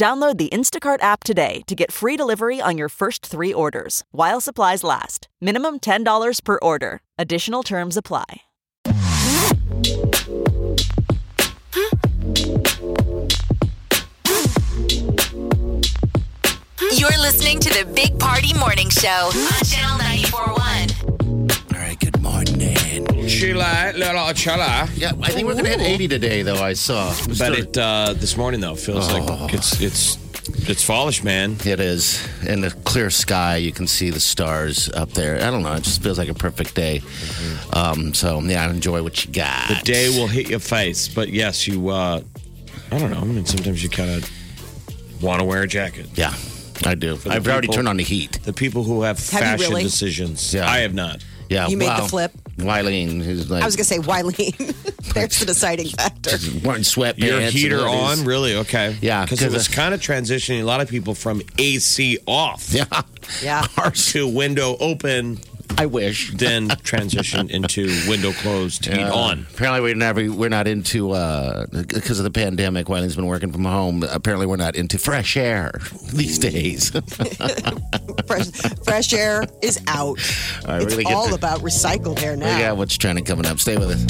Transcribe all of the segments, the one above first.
Download the Instacart app today to get free delivery on your first three orders while supplies last. Minimum $10 per order. Additional terms apply. You're listening to the Big Party Morning Show on Channel 941. All right, good little chilla. Yeah, I think we're gonna hit 80 today, though. I saw, But it uh, this morning though feels Oh. like it's it's it's fallish, man. It is in the clear sky. You can see the stars up there. I don't know. It just feels like a perfect day. Um, so yeah, enjoy what you got. The day will hit your face, but yes, you. Uh, I don't know. I mean, sometimes you kind of want to wear a jacket. Yeah, I do. the I've already people- turned on the heat. The people who have, Have you fashion really? decisions, Yeah. I have not. Yeah, You made the flip? Wileen, who's like I was gonna say Wileen. There's the deciding factor. wearing sweatpants. Your heater on, really? Okay. Yeah, because it 'cause was kind of transitioning a lot of people from AC off Yeah, Yeah. to window open, I wish. then transition into window closed, heat Uh, on. Apparently, we're never we're not into uh because of the pandemic. Wileen's been working from home. Apparently, we're not into fresh air these days. Fresh, fresh air is out. All right, it's gonna all to- about recycled air we now. got what's trending coming up. Stay with us.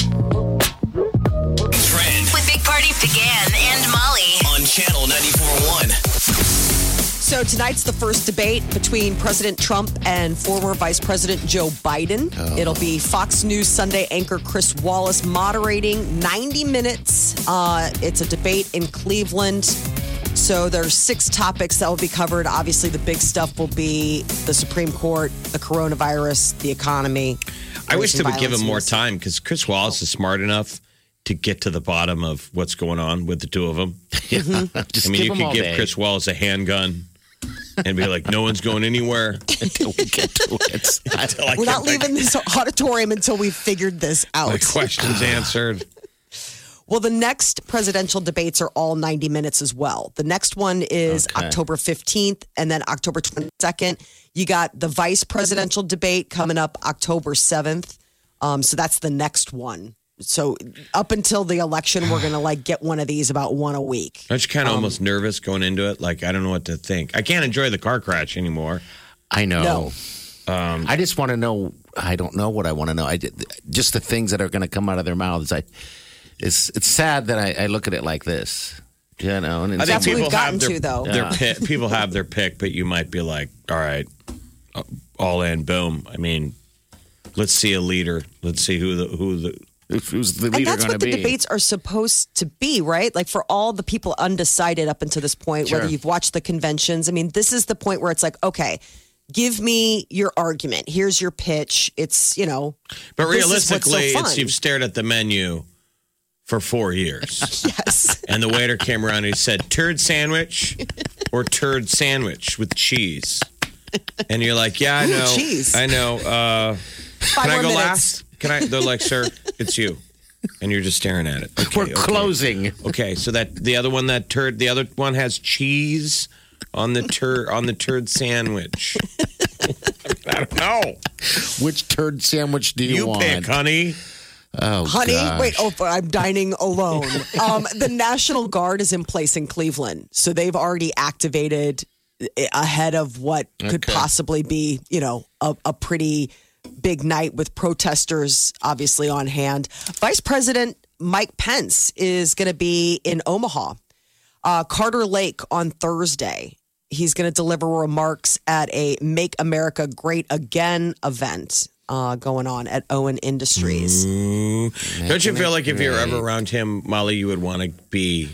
Trend with Big Party began and Molly. on Channel 94.1. So tonight's the first debate between President Trump and former Vice President Joe Biden. Oh. It'll be Fox News Sunday anchor Chris Wallace moderating 90 minutes. Uh, it's a debate in Cleveland. So there's six topics that will be covered. Obviously, the big stuff will be the Supreme Court, the coronavirus, the economy. I wish they would give him more time because Chris Wallace is smart enough to get to the bottom of what's going on with the two of them. Just I mean, give you them could give day Chris Wallace a handgun and be like, "No one's going anywhere." until we get to it. Until I We're get not my- leaving this auditorium until we've figured this my out. questions answered. Well, the next presidential debates are all 90 minutes as well. The next one is Okay. October 15th and then October 22nd. You got the vice presidential debate coming up October 7th. Um, so that's the next one. So up until the election, we're going to like get one of these about one a week. Aren't you kind of almost nervous going into it? Like, I don't know what to think. I can't enjoy the car crash anymore. I know. No. Um, I just want to know. I don't know what I want to know. I just the things that are going to come out of their mouths. I it's it's sad that I, I look at it like this. You know, and I think That's what people we've gotten have their, to, though. their Yeah. pick, people have their pick, but you might be like, "All right, uh, all in, boom." I mean, let's see a leader. Let's see who the who the who's the leader that's what the be? debates are supposed to be, right? Like for all the people undecided up until this point, Sure. whether you've watched the conventions. I mean, this is the point where it's like, okay, give me your argument. Here's your pitch. It's, you know, But what's so realistically, it's you've stared at the menu for four years. yes. and the waiter came around and he said, turd sandwich or turd sandwich with cheese. And you're like, yeah, I know. cheese. I know. Uh, can I go minutes. last? Can I? They're like, sir, it's you. And you're just staring at it. Okay, We're okay. closing. Okay, so that the other one, that turd, the other one has cheese on the turd on the turd sandwich. I don't know. Which turd sandwich do you, You want? pick, honey. Oh, Honey, gosh. wait, oh, I'm dining alone. um, the National Guard is in place in Cleveland. So they've already activated ahead of what could Okay. possibly be, you know, a, a pretty big night with protesters obviously on hand. Vice President Mike Pence is going to be in Omaha, uh, Carter Lake on Thursday. He's going to deliver remarks at a Make America Great Again event uh, going on at Owen Industries. Don't you feel like if you're ever around him, Molly, you would want to be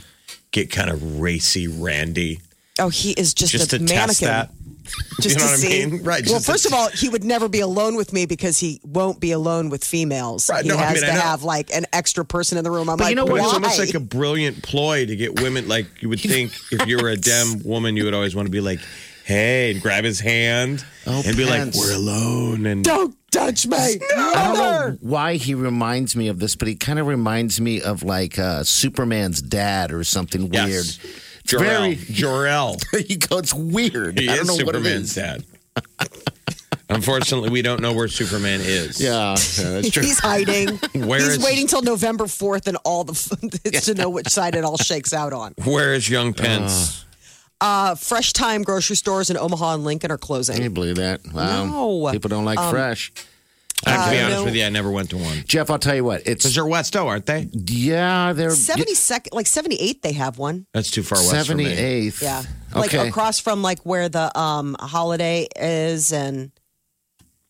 get kind of racy, randy, Oh, he is just, just a to mannequin. test that? Just you know to what see. I mean? Right. Well, first of all, he would never be alone with me because he won't be alone with females. Right, He no, I has mean, I to know. have like an extra person in the room. I'm But like, you know But what? it's almost like a brilliant ploy to get women. Like you would think, if you were a dem woman, you would always want to be like, hey, and grab his hand Oh, and be like, we're alone. And Don't touch me. I don't know why he reminds me of this, but he kind of reminds me of like uh, Superman's dad or something Yes. weird. It's Jor-El. very. Jor-El. you go, it's weird. He I don't is know what it Superman's is. dad. Unfortunately, we don't know where Superman is. Yeah, yeah, that's true. He's hiding. Where He's is- waiting till November 4th and all the f- to know which side it all shakes out on. Where is young Pence? Uh, Fresh Thyme grocery stores in Omaha and Lincoln are closing. Can you believe that? Wow. No. People don't like fresh. I have to be Uh, honest no. with you, I never went to one. Jeff, I'll tell you what. It's Because they're Westo, aren't they? yeah, they're 72nd, like 78th, they have one. That's too far west for me. eighth. Yeah. Like Okay. across from like where the um holiday is and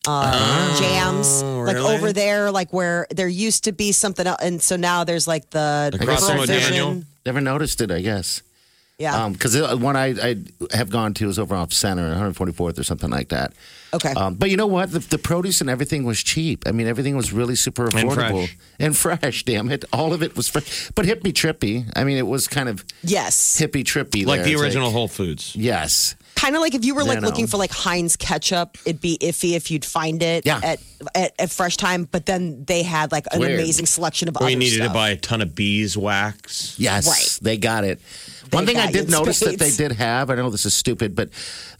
uh, jams. Like really? over there, like where there used to be something else. And so now there's like the Across from Provision. O'Daniel? Never noticed it. I guess. Yeah. Because the one I, I have gone to is over off Center, 144th or something like that. Okay. Um, but you know what? The, the produce and everything was cheap. I mean, everything was really super affordable fresh. and fresh. Damn it, all of it was fresh, but hippie trippy. I mean, it was kind of yes. hippie trippy, Like there. the It's original Whole Foods. yes, kind of like if you were like No, no. looking for like Heinz ketchup, it'd be iffy if you'd find it Yeah. at, at at Fresh Thyme. But then they had like an Weird. amazing selection of We needed stuff. to buy a ton of beeswax. yes, Right. they got it. One thing I did you in notice that they did have. I know this is stupid, but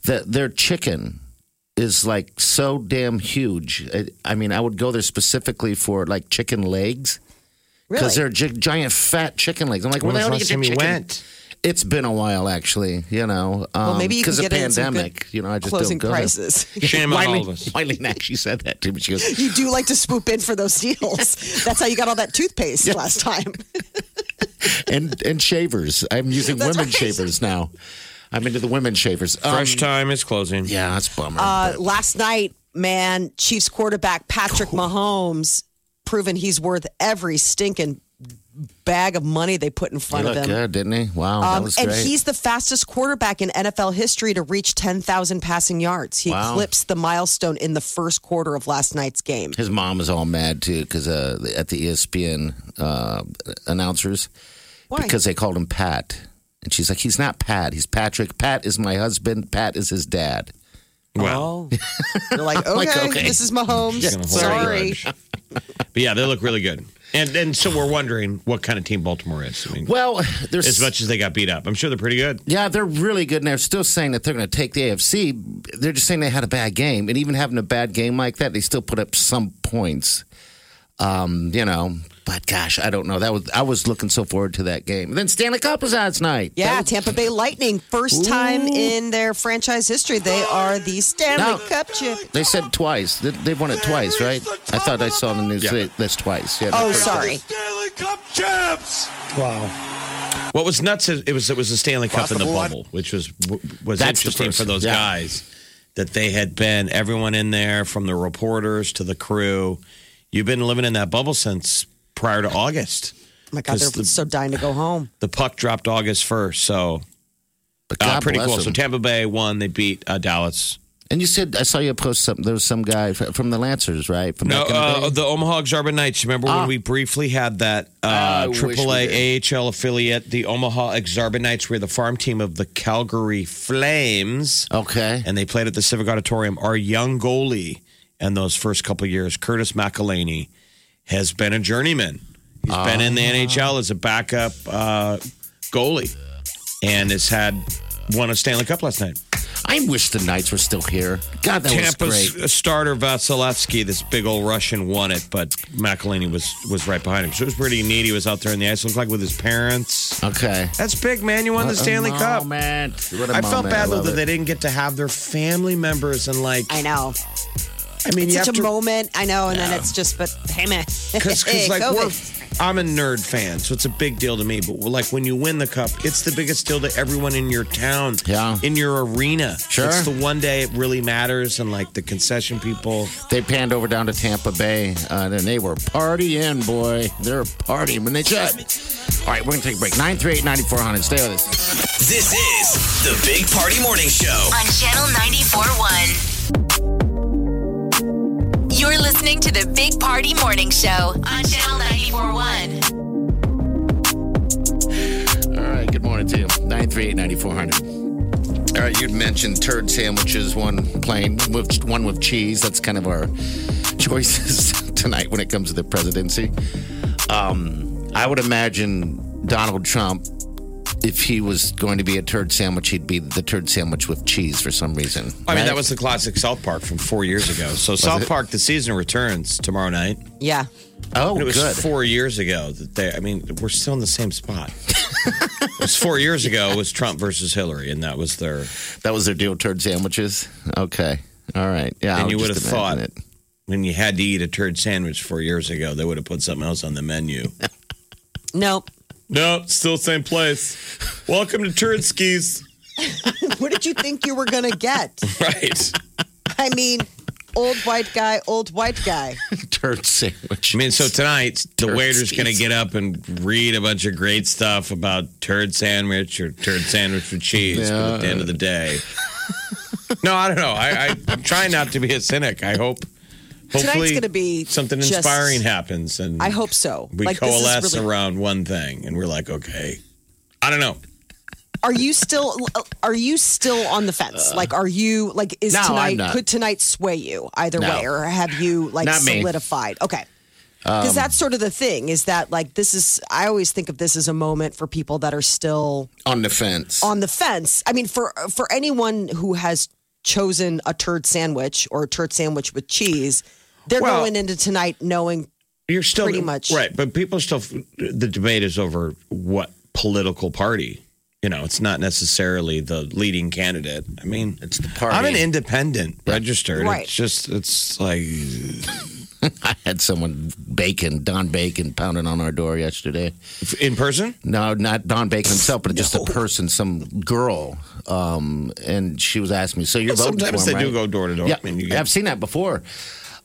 the, their chicken is like so damn huge. I, I mean, I would go there specifically for like chicken legs. Because Really? they're gi- giant fat chicken legs. I'm like, where When the was hell the do you last get your time you chicken? went? It's been a while, actually. You know, um, Well, maybe you can because get of it in some pandemic. good You know, I just closing don't go there. prices. Shame on all Wiley, of us. Wiley actually said that to me. She goes, You do like to swoop in for those deals. That's how you got all that toothpaste last time. and and shavers. I'm using That's women's right. shavers now. I'm into the women's shavers. Um, Fresh Thyme is closing. Yeah, that's a bummer. Uh, but- last night, man, Chiefs quarterback Patrick Mahomes proven he's worth every stinking bag of money they put in he front of looked him. good, didn't he? Wow, that Um, was and great. he's the fastest quarterback in NFL history to reach 10,000 passing yards. He Wow. eclipsed the milestone in the first quarter of last night's game. His mom is all mad too because uh, at the ESPN uh, announcers Why? because they called him Pat, and she's like, "He's not Pat. He's Patrick. Pat is my husband. Pat is his dad." Well, oh. You're like, okay, like, okay. this is Mahomes. gonna hold a Sorry. but yeah, they look really good. And and so we're wondering what kind of team Baltimore is. I mean, Well, there's as much as they got beat up, I'm sure they're pretty good. Yeah, they're really good, and they're still saying that they're going to take the AFC. They're just saying they had a bad game, and even having a bad game like that, they still put up some points. Um, you know, but gosh, I don't know. That was I was looking so forward to that game. And then Stanley Cup was last night. Yeah, was- Tampa Bay Lightning, first time in their franchise history, they are the Stanley Now- Cup champ. they said twice. They- They've won it twice, right? I thought I saw in the news Yeah. that that's twice. Yeah, Oh, sorry. Stanley Cup champs. Wow. What was nuts is it was it was the Stanley Cup Across in the, the bubble, which was was That's interesting for those yeah. guys that they had been everyone in there from the reporters to the crew. You've been living in that bubble since prior to August. Oh my God, they're 'Cause the- so dying to go home. The puck dropped August first, so But uh, God pretty bless cool. So. Tampa Bay won. They beat uh, Dallas. and you said I saw you post something. There was some guy from the Lancers, right? From No, the uh, the Omaha Ak-Sar-Ben Knights. Remember Ah. when we briefly had that uh, AAA AHL affiliate, the Omaha Ak-Sar-Ben Knights, were the farm team of the Calgary Flames, okay. and they played at the Civic Auditorium. Our young goalie in those first couple of years, Curtis McElhinney, has been a journeyman. He's been in the Ah. NHL as a backup uh, goalie, and has had won a Stanley Cup last night. I wish the Knights were still here. God, that was Tampa's great. starter Vasilevskiy, this big old Russian, won it, but McElhinney was was right behind him. So it was pretty neat. He was out there in the ice, looked like with his parents. Okay. That's big, man. You won the Stanley a Cup. moment. What a I felt moment. bad though love that it. they didn't get to have their family members and like. I know. I mean, It's you such have a to moment. I know. And then it's just, but hey, man. because like we're. I'm a nerd fan, so it's a big deal to me. But like when you win the cup, it's the biggest deal to everyone in your town, Yeah. in your arena. Sure. it's the one day it really matters, and like the concession people. They panned over down to Tampa Bay, uh, and they were partying, boy. They're partying when they should. All right, we're going to take a break. 938 9400. Stay with us. This is the Big Party Morning Show. on Channel 94.1. You're listening to the Big Party Morning Show on Channel 94.1. All right, good morning to you. 938 9400. All right, you'd mentioned turd sandwiches, one plain, with, one with cheese. That's kind of our choices tonight when it comes to the presidency. Um, I would imagine Donald Trump, if he was going to be a turd sandwich, he'd be the turd sandwich with cheese for some reason. I mean, Right? that was the classic South Park from four years ago. So South it? Park, the season returns tomorrow night. Yeah. oh it was good. four years ago that they. I mean, we're still in the same spot. it was four years ago. It was Trump versus Hillary, and that was their. that was their deal, turd sandwiches. Okay, all right, yeah. I and you would would have thought it. when you had to eat a turd sandwich four years ago, they would have put something else on the menu. Nope. No, still same place. Welcome to Turd Skis. What did you think you were going to get? Right. I mean, old white guy, old white guy. turd sandwich. I mean, so tonight the Turd waiter's going to skis. get up and read a bunch of great stuff about turd sandwich or turd sandwich with cheese. But at the end of the day, no, I don't know. I, I, I'm trying not to be a cynic. I hope. Hopefully, gonna be something just- inspiring happens, and I hope so. we Like, this is coalesce really- around one thing, and we're like, okay, I don't know. Are you still are you still on the fence? like are you like is No, tonight could tonight sway you either No. way or have you like Not me. Um, solidified? Okay. Because that's sort of the thing is that like this is I always think of this as a moment for people that are still on the fence. on the fence. I mean for for anyone who has chosen a turd sandwich or a turd sandwich with cheese, they're Well- going into tonight knowing You're still Pretty much. right, but people still. The debate is over what political party. You know, it's not necessarily the leading candidate. I mean, It's the party. I'm an independent registered. Right. It's just, it's like, I had someone bacon, Don Bacon, pounding on our door yesterday. in person. No, not Don Bacon himself, but just a person, some girl. Um, and she was asking me, "So you're voting Sometimes for him, they do go door to door. Yeah, I mean, you get- I've seen that before.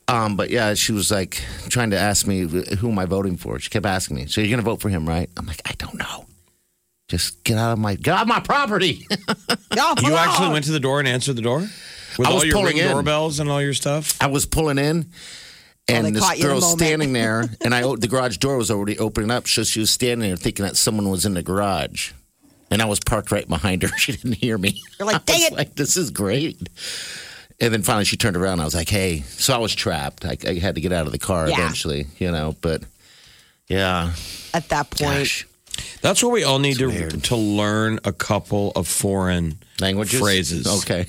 Um, but yeah, she was like trying to ask me who am I voting for. She kept asking me, "So you're going to vote for him, right?" I'm like, "I don't know. Just get out of my get out of my property." Oh, You actually went to the door and answered the door with I all was your pulling ring in. doorbells and all your stuff. I was pulling in, and they this caught you in a girl's moment. standing there, and I the garage door was already opening up, so she was standing there thinking that someone was in the garage, and I was parked right behind her. She didn't hear me. You're like, I was "Dang it." Like this is great. And then finally she turned around. I was like, "Hey!" So I was trapped. I, I had to get out of the car Yeah. eventually, you know. But yeah, at that point. gosh, That's where we all need to weird. to learn a couple of foreign languages, phrases. Okay,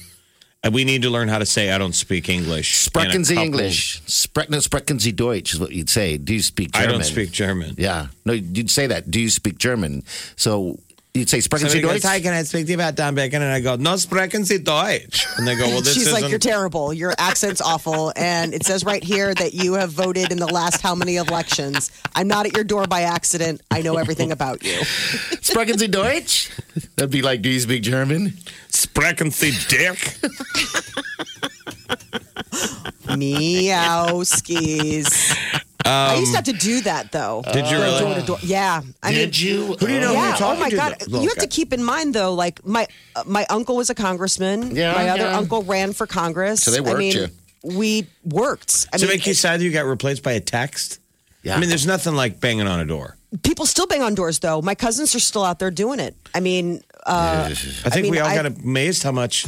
And we need to learn how to say I don't speak English. sprechen Sie couple- English? Sprech, no, sprechen Sie Deutsch is what you'd say. Do you speak I don't speak German. Yeah, no, you'd say that. Do you speak German? So you'd say sprechen Sie Deutsch. goes, Hi, can I speak to you about Don Bacon? And I go, No, sprechen Sie Deutsch. And they go, Well, this She's isn't. like, You're terrible. Your accent's awful. And it says right here that you have voted in the last how many elections. I'm not at your door by accident. I know everything about you. Sprechen Sie Deutsch? That'd be like, do you speak German? Sprechen Sie Dick. Meow skis. I used to have to do that though. Um, Did you Go really? Door to door. Yeah. I mean, Did you? Who do you know who yeah. you're Oh talking my to? God. though? You have to keep in mind though, like my uh, my uncle was a congressman. Yeah, My other yeah. uncle ran for Congress. So they I worked mean, you. we worked. I to mean, make you sad that you got replaced by a text? Yeah. I mean, there's nothing like banging on a door. people still bang on doors though. My cousins are still out there doing it. I mean, uh, I think mean, we all I- got amazed how much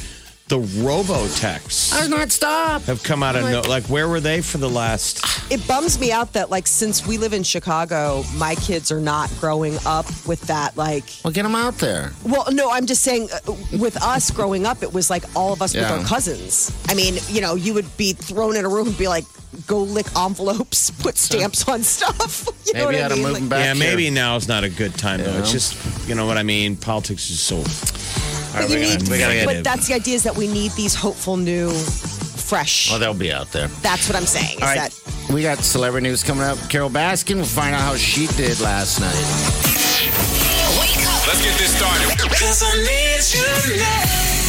the robo texts Does not stop. have come out of no. Like, where were they for the last? it bums me out that like since we live in Chicago, my kids are not growing up with that like Well, get them out there. Well, no, I'm just saying uh, with us growing up, it was like all of us with our cousins. I mean, you know, you would be thrown in a room and be like, go lick envelopes, put stamps on stuff. You know Maybe what I I ought to mean? move Like- back yeah, maybe now is not a good time though. It's just, you know what I mean. Politics is so. But you need, we gotta get but that's the idea is that we need these hopeful new, fresh. Well, they'll be out there. that's what I'm saying. Is All right. that We got celebrity news coming up. Carole Baskin. We'll find out how she did last night. Let's get this started.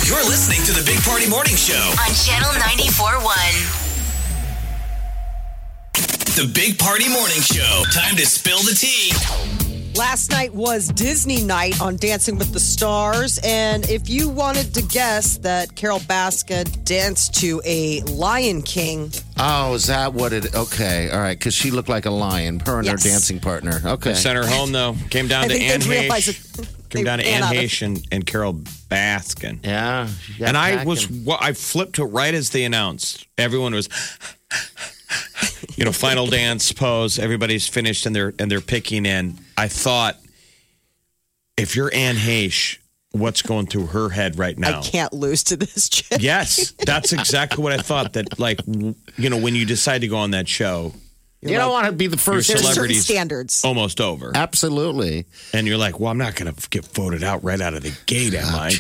You're listening to the Big Party Morning Show. on Channel 94.1. The Big Party Morning Show. Time to spill the tea. Last night was Disney night on Dancing with the Stars, and if you wanted to guess that Carole Baskin danced to a Lion King. Oh, is that what it? Okay, all right. Because she looked like a lion. Her and Yes. her dancing partner. Okay. Sent her home though. Came down I to think Anne they Heche. Came down to ran Anne out Heche and, and Carole Baskin. Yeah. And I packing. was, well, I flipped to right as they announced. Everyone was, you know, final dance pose. Everybody's finished and they're and they're picking in. I thought, if you're Anne Heche, what's going through her head right now? I can't lose to this chick. Yes, that's exactly what I thought. That like, you know, when you decide to go on that show, You don't want to be the first. There's certain celebrities- standards. almost over, Absolutely. and you're like, well, I'm not going to get voted out right out of the gate, am I?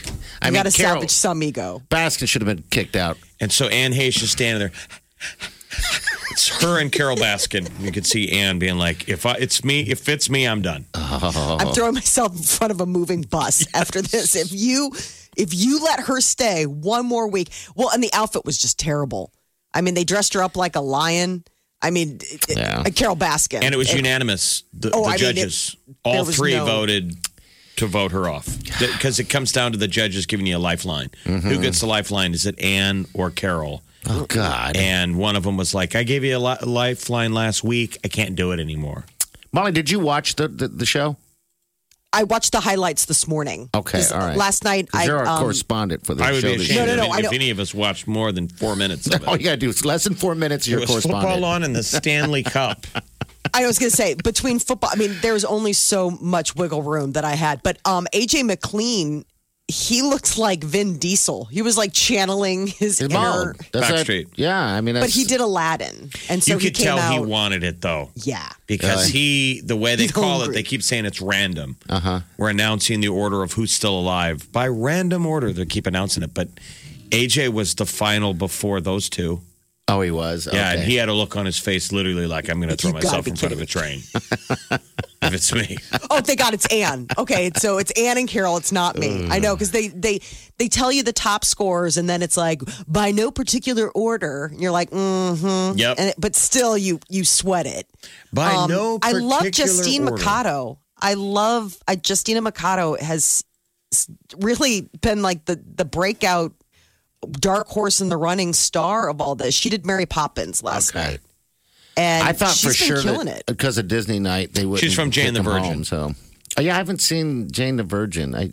I you mean, got to Carole salvage some ego. Baskin should have been kicked out. And so Anne Heche is standing there. It's her and Carole Baskin. You could see Anne being like, "If I, it's me, if it's me, I'm done." I'm oh. throwing myself in front of a moving bus after this. If you if you let her stay one more week, well, and the outfit was just terrible. I mean, they dressed her up like a lion. I mean, it- it- Yeah. Carole Baskin, And it was unanimous. The, Oh, the I mean, it- judges, all three no- voted to vote her off because it comes down to the judges giving you a lifeline. Who mm-hmm. gets the lifeline? Is it Anne or Carol? Oh God. And one of them was like, "I gave you a li- lifeline last week. I can't do it anymore." Molly, did you watch the, the, the show? I watched the highlights this morning. Okay, all right. Last night, I you're our um, correspondent for the I would show. be this ashamed year. No, no, if, no, I if don't- any of us watched more than four minutes of it. All you got to do is less than four minutes. It You're a was football on in the Stanley Cup. I was going to say between football. I mean, there's only so much wiggle room that I had. But um, AJ McLean, he looks like Vin Diesel. He was like channeling his His inner. mom. That's that- Backstreet. Yeah, I mean, But he did Aladdin, and so you he could came tell out. he wanted it though. yeah, Because he, the way they He's call hungry. it, they keep saying it's random. Uh Uh-huh. We're announcing the order of who's still alive by random order. They keep announcing it, but AJ was the final before those two. Oh, he was. Yeah, and he had a look on his face, literally like I'm going to throw myself in front of a train. if it's me, Oh, thank God, it's Anne. Okay, so it's Anne and Carole. It's not me. I know because they they they tell you the top scores, and then it's like by no particular order. And you're like, mm-hmm. Yep. And it, but still, you you sweat it. by Um, no I particular love Justine order. Machado. I love I, Justina Machado has s- really been like the the breakout dark horse in the running star of all this. She did Mary Poppins last Okay. Night, and I thought she's for been sure killing that it. because of Disney night they would. She's from Jane the Virgin. so, oh, yeah, I haven't seen Jane the Virgin. I,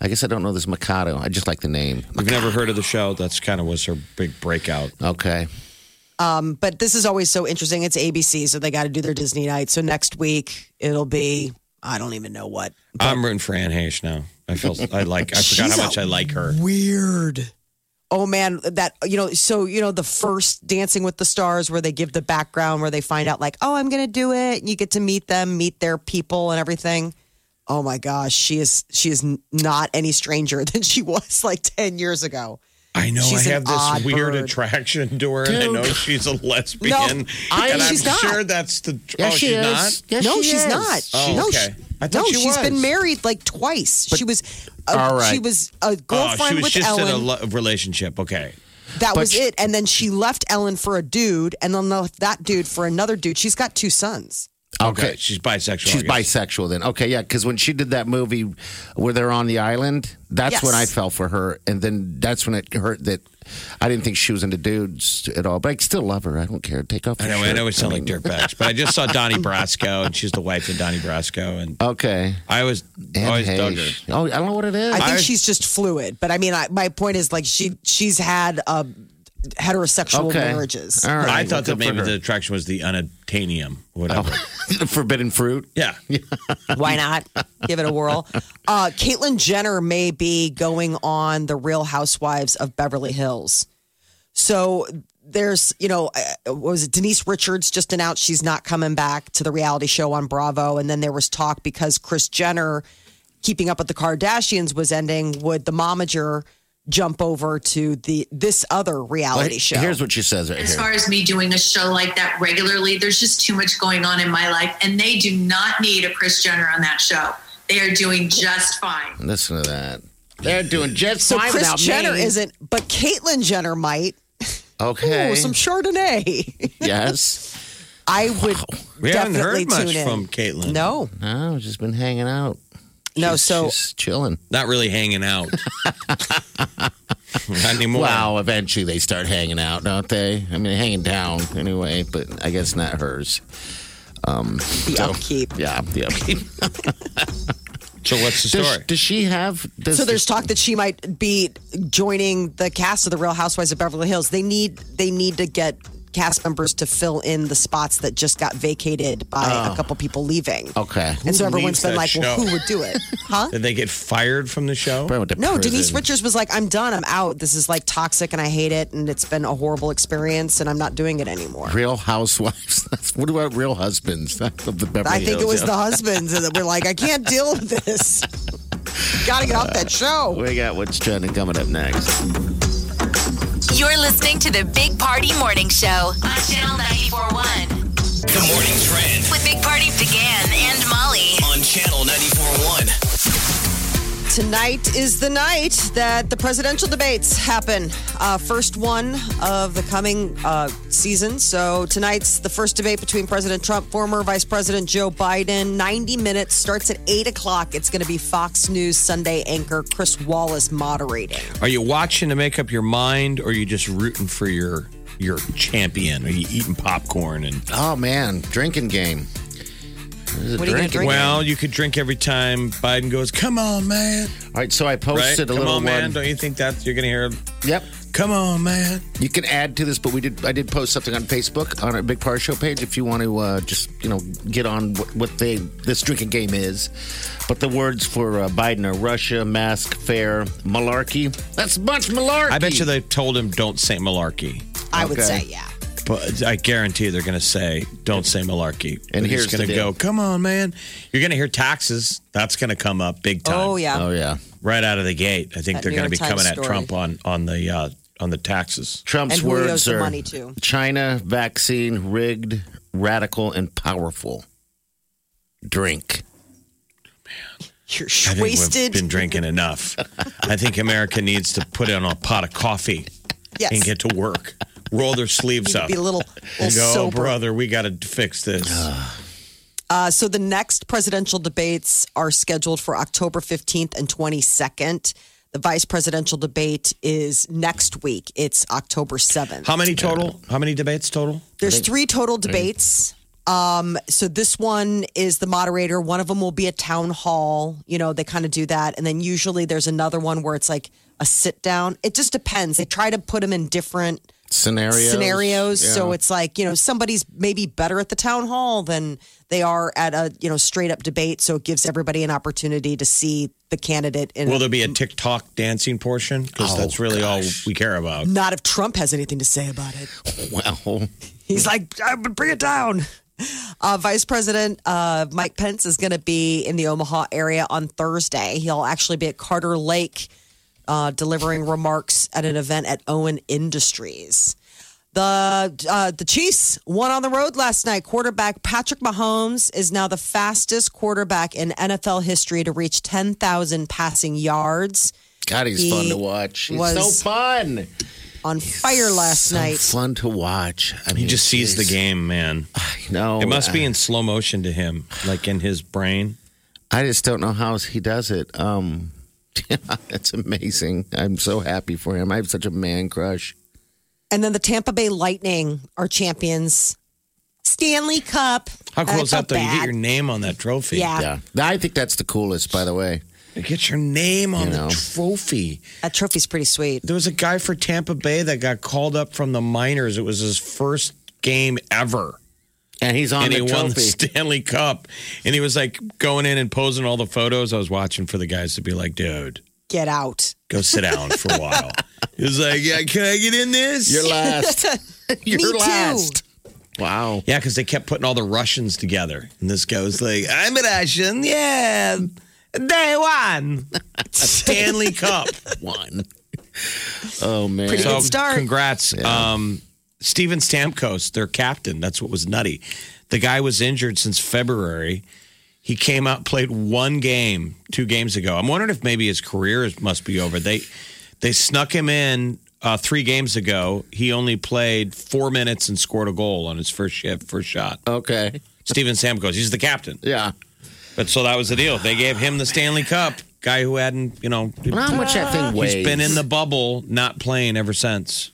I guess I don't know this Machado. I just like the name. You've never heard of the show? That's kind of was her big breakout. Okay. Um, but this is always so interesting. It's ABC, so they got to do their Disney night. So next week it'll be I don't even know what. I'm rooting for Anne Heche now. I feel I like. I forgot how much I like her. Weird. Oh man, that you know, so you know the first Dancing with the Stars where they give the background where they find out like, oh, I'm gonna do it, and you get to meet them, meet their people, and everything. Oh my gosh, she is she is not any stranger than she was like ten years ago. I know She's I have this weird bird. attraction to her, and I know she's a lesbian. No, I- and I'm not. sure that's the. Yes, oh, she she's is. not. Yes, no, she she's is. not. Oh, no, okay. she- I thought no, she has been married like twice. she was, a, All right. she was a Oh, girlfriend she was with just Ellen. in a lo- relationship. Okay. That But was she- it. And then she left Ellen for a dude, and then left that dude for another dude. She's got two sons. Okay. She's bisexual. She's bisexual then. Okay, yeah, because when she did that movie where they're on the island, that's Yes. when I fell for her. And then that's when it hurt that I didn't think she was into dudes at all. But I still love her. I don't care. Take off I your know. I shirt. know we sound like mean, dirtbags, but I just saw Donnie Brasco, and she's the wife of Donnie Brasco, and Okay. I always Anne always dug her. Oh, I don't know what it is. I think I- she's just fluid. But I mean, I, my point is like she she's had uh, heterosexual Okay. marriages. All right. I thought that maybe the attraction was the unattainium, whatever. the forbidden fruit. Yeah. Why not? Give it a whirl. Uh, Caitlyn Jenner may be going on the Real Housewives of Beverly Hills. So there's, you know, uh, what was it Denise Richards just announced she's not coming back to the reality show on Bravo, and then there was talk because Kris Jenner, Keeping Up with the Kardashians, was ending. Would the momager jump over to the this other reality Well, show? Here's what she says right as here. far as me doing a show like that regularly, there's just too much going on in my life, and they do not need a Kris Jenner on that show. They are doing just fine. Listen to that. They're doing just so fine Kris Jenner me. isn't, but Caitlyn Jenner might. Okay. Oh, some Chardonnay. yes. I would We haven't definitely heard much in. from Caitlyn. No, No, just been hanging out. No. She's- So she's chilling. Not really hanging out. Not anymore. Wow, eventually they start hanging out, don't they? I mean, hanging down anyway, but I guess not hers. Um, the so- upkeep. Yeah, the upkeep. So what's the Does, story? does she have? Does So there's talk that she might be joining the cast of the Real Housewives of Beverly Hills. They need they need to get cast members to fill in the spots that just got vacated by a oh. couple people leaving. Okay. And so everyone's been that like, well, who would do it? Huh? Did they get fired from the show? Probably went to No, prison. Denise Richards was like, I'm done. I'm out. This is like toxic and I hate it. And it's been a horrible experience and I'm not doing it anymore. Real housewives. That's, what about real husbands? Of the Beverly I think it was yeah. the husbands that were like, I can't deal with this. Gotta get off that uh, show. We got what's trending coming up next. You're listening to the Big Party Morning Show on Channel 941 The morning trend with Big Party began and Molly. on channel 94.1. Tonight is the night that the presidential debates happen. Uh, first one of the coming uh, season. So tonight's the first debate between President Trump, former Vice President Joe Biden. 90 minutes starts at 8 o'clock. It's going to be Fox News Sunday anchor Chris Wallace moderating. Are you watching to make up your mind, or are you just rooting for your your champion? Are you eating popcorn and? Oh man, drinking game. There's a What are you gonna drink? Well, you could drink every time Biden goes, "Come on, man!" All right, so I Right? posted a Come little on, man! one. Don't you think that you're going to hear? Yep. Come on, man! You can add to this, but we did. I did post something on Facebook on our Big Party Show page. If you want to uh, just you know get on what, what they this drinking game is, but the words for uh, Biden are Russia, mask, fair, malarkey. That's a bunch of malarkey. I bet you they told him don't say malarkey, I would say, yeah. But I guarantee they're going to say don't say malarkey. And They're here's going to go, "Come on, man!" You're going to hear taxes. That's going to come up big time. Oh, yeah. Oh yeah. right out of the gate. I think That they're going to be York coming Times at. Trump on on the uh, on the taxes. Trump's And who he owes words are money to. China vaccine rigged, radical, and powerful. Drink. Man. You're I think wasted. we've been drinking enough. I think America needs to put in a pot of coffee yes. and get to work. Roll their sleeves up be a little, little go, oh, sober. brother, we got to fix this. Uh, so the next presidential debates are scheduled for October 15th and 22nd. The vice presidential debate is next week. It's October 7th. How many total? How many debates total? There's three total debates. Um, so this one is the moderator. One of them will be a town hall. You know, they kind of do that. And then usually there's another one where it's like a sit down. It just depends. They try to put them in different Scenarios. scenarios. So it's like, you know, somebody's maybe better at the town hall than they are at a, you know, straight up debate. So it gives everybody an opportunity to see the candidate in Will there be a TikTok dancing portion? Because Oh, that's really all we care about. not if Trump has anything to say about it. Well, He's like, bring it down. Uh, Vice President uh, Mike Pence is going to be in the Omaha area on Thursday. He'll actually be at Carter Lake uh, delivering remarks at an event at Owen Industries. The uh, the Chiefs won on the road last night. Quarterback Patrick Mahomes is now the fastest quarterback in NFL history to reach 10,000 passing yards. God, he's He fun to watch. He's was so fun. On fire last so night. fun to watch. I mean, He just sees the game, man. No, It must be in slow motion to him, like in his brain. I just don't know how he does it. Um, yeah, it's amazing. I'm so happy for him. I have such a man crush. And then the Tampa Bay Lightning are champions. Stanley Cup. How cool I is that, felt though? You get your name on that trophy. Yeah. Yeah, I think that's the coolest. By the way, You get your name on You know. the trophy. That trophy's pretty sweet. There was a guy for Tampa Bay that got called up from the minors. It was his first game ever. And he's on and he the won the trophy. Stanley Cup. And he was like going in and posing all the photos. I was watching for the guys to be like, dude, Get out. go sit down for a while. He was like, yeah, can I get in this? You're last. You're Me too. last. Wow. yeah, because they kept putting all the Russians together. And this guy was like, I'm a Russian. Yeah. Day one. Stanley Cup. One. Oh man. Pretty So good start. congrats. Um, Steven Stamkos, their captain. That's what was nutty. The guy was injured since February. He came out, played one game two games ago. I'm wondering if maybe his career must be over. They they snuck him in uh, three games ago. He only played four minutes and scored a goal on his first shift, first shot. Okay. Steven Stamkos, he's the captain. Yeah. But so that was the deal. They gave him the Stanley Cup. Guy who hadn't, you know, How much that thing weighs? he's been in the bubble, not playing ever since.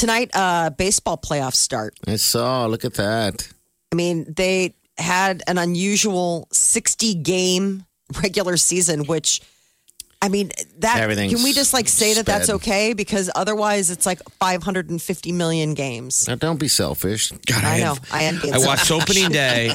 Tonight, uh, baseball playoffs start. I saw. Look at that. I mean, they had an unusual 60 game regular season, which I mean that Everything's can we just like say that that's okay because otherwise it's like 550 million games. Now, don't be selfish. God, I know. have- I am being I watched opening day.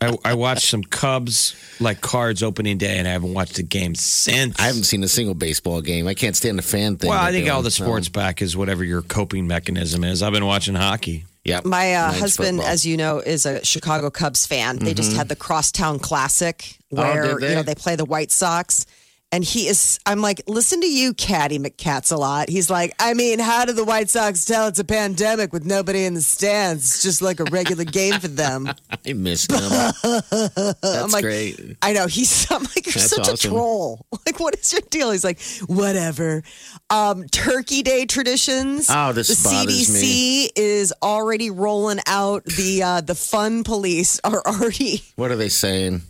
I, I watched some Cubs like cards opening day, and I haven't watched a game since. I haven't seen a single baseball game. I can't stand the fan thing. Well, I they're think all doing, the so- sports back is whatever your coping mechanism is. I've been watching hockey. Yeah, My uh, husband, football. as you know, is a Chicago Cubs fan. They just had the Crosstown Classic Oh, where did they? you know they play the White Sox. And he is, I'm like, listen to you, Caddy McCats a lot. He's like, I mean, how do the White Sox tell it's a pandemic with nobody in the stands? It's just like a regular game for them. I missed him. That's I'm like, great. I know. He's, I'm like, you're That's such awesome. a troll. Like, what is your deal? He's like, whatever. Um, Turkey Day traditions. Oh, this the bothers CDC me. is already rolling out the uh, the fun police are already What are they saying?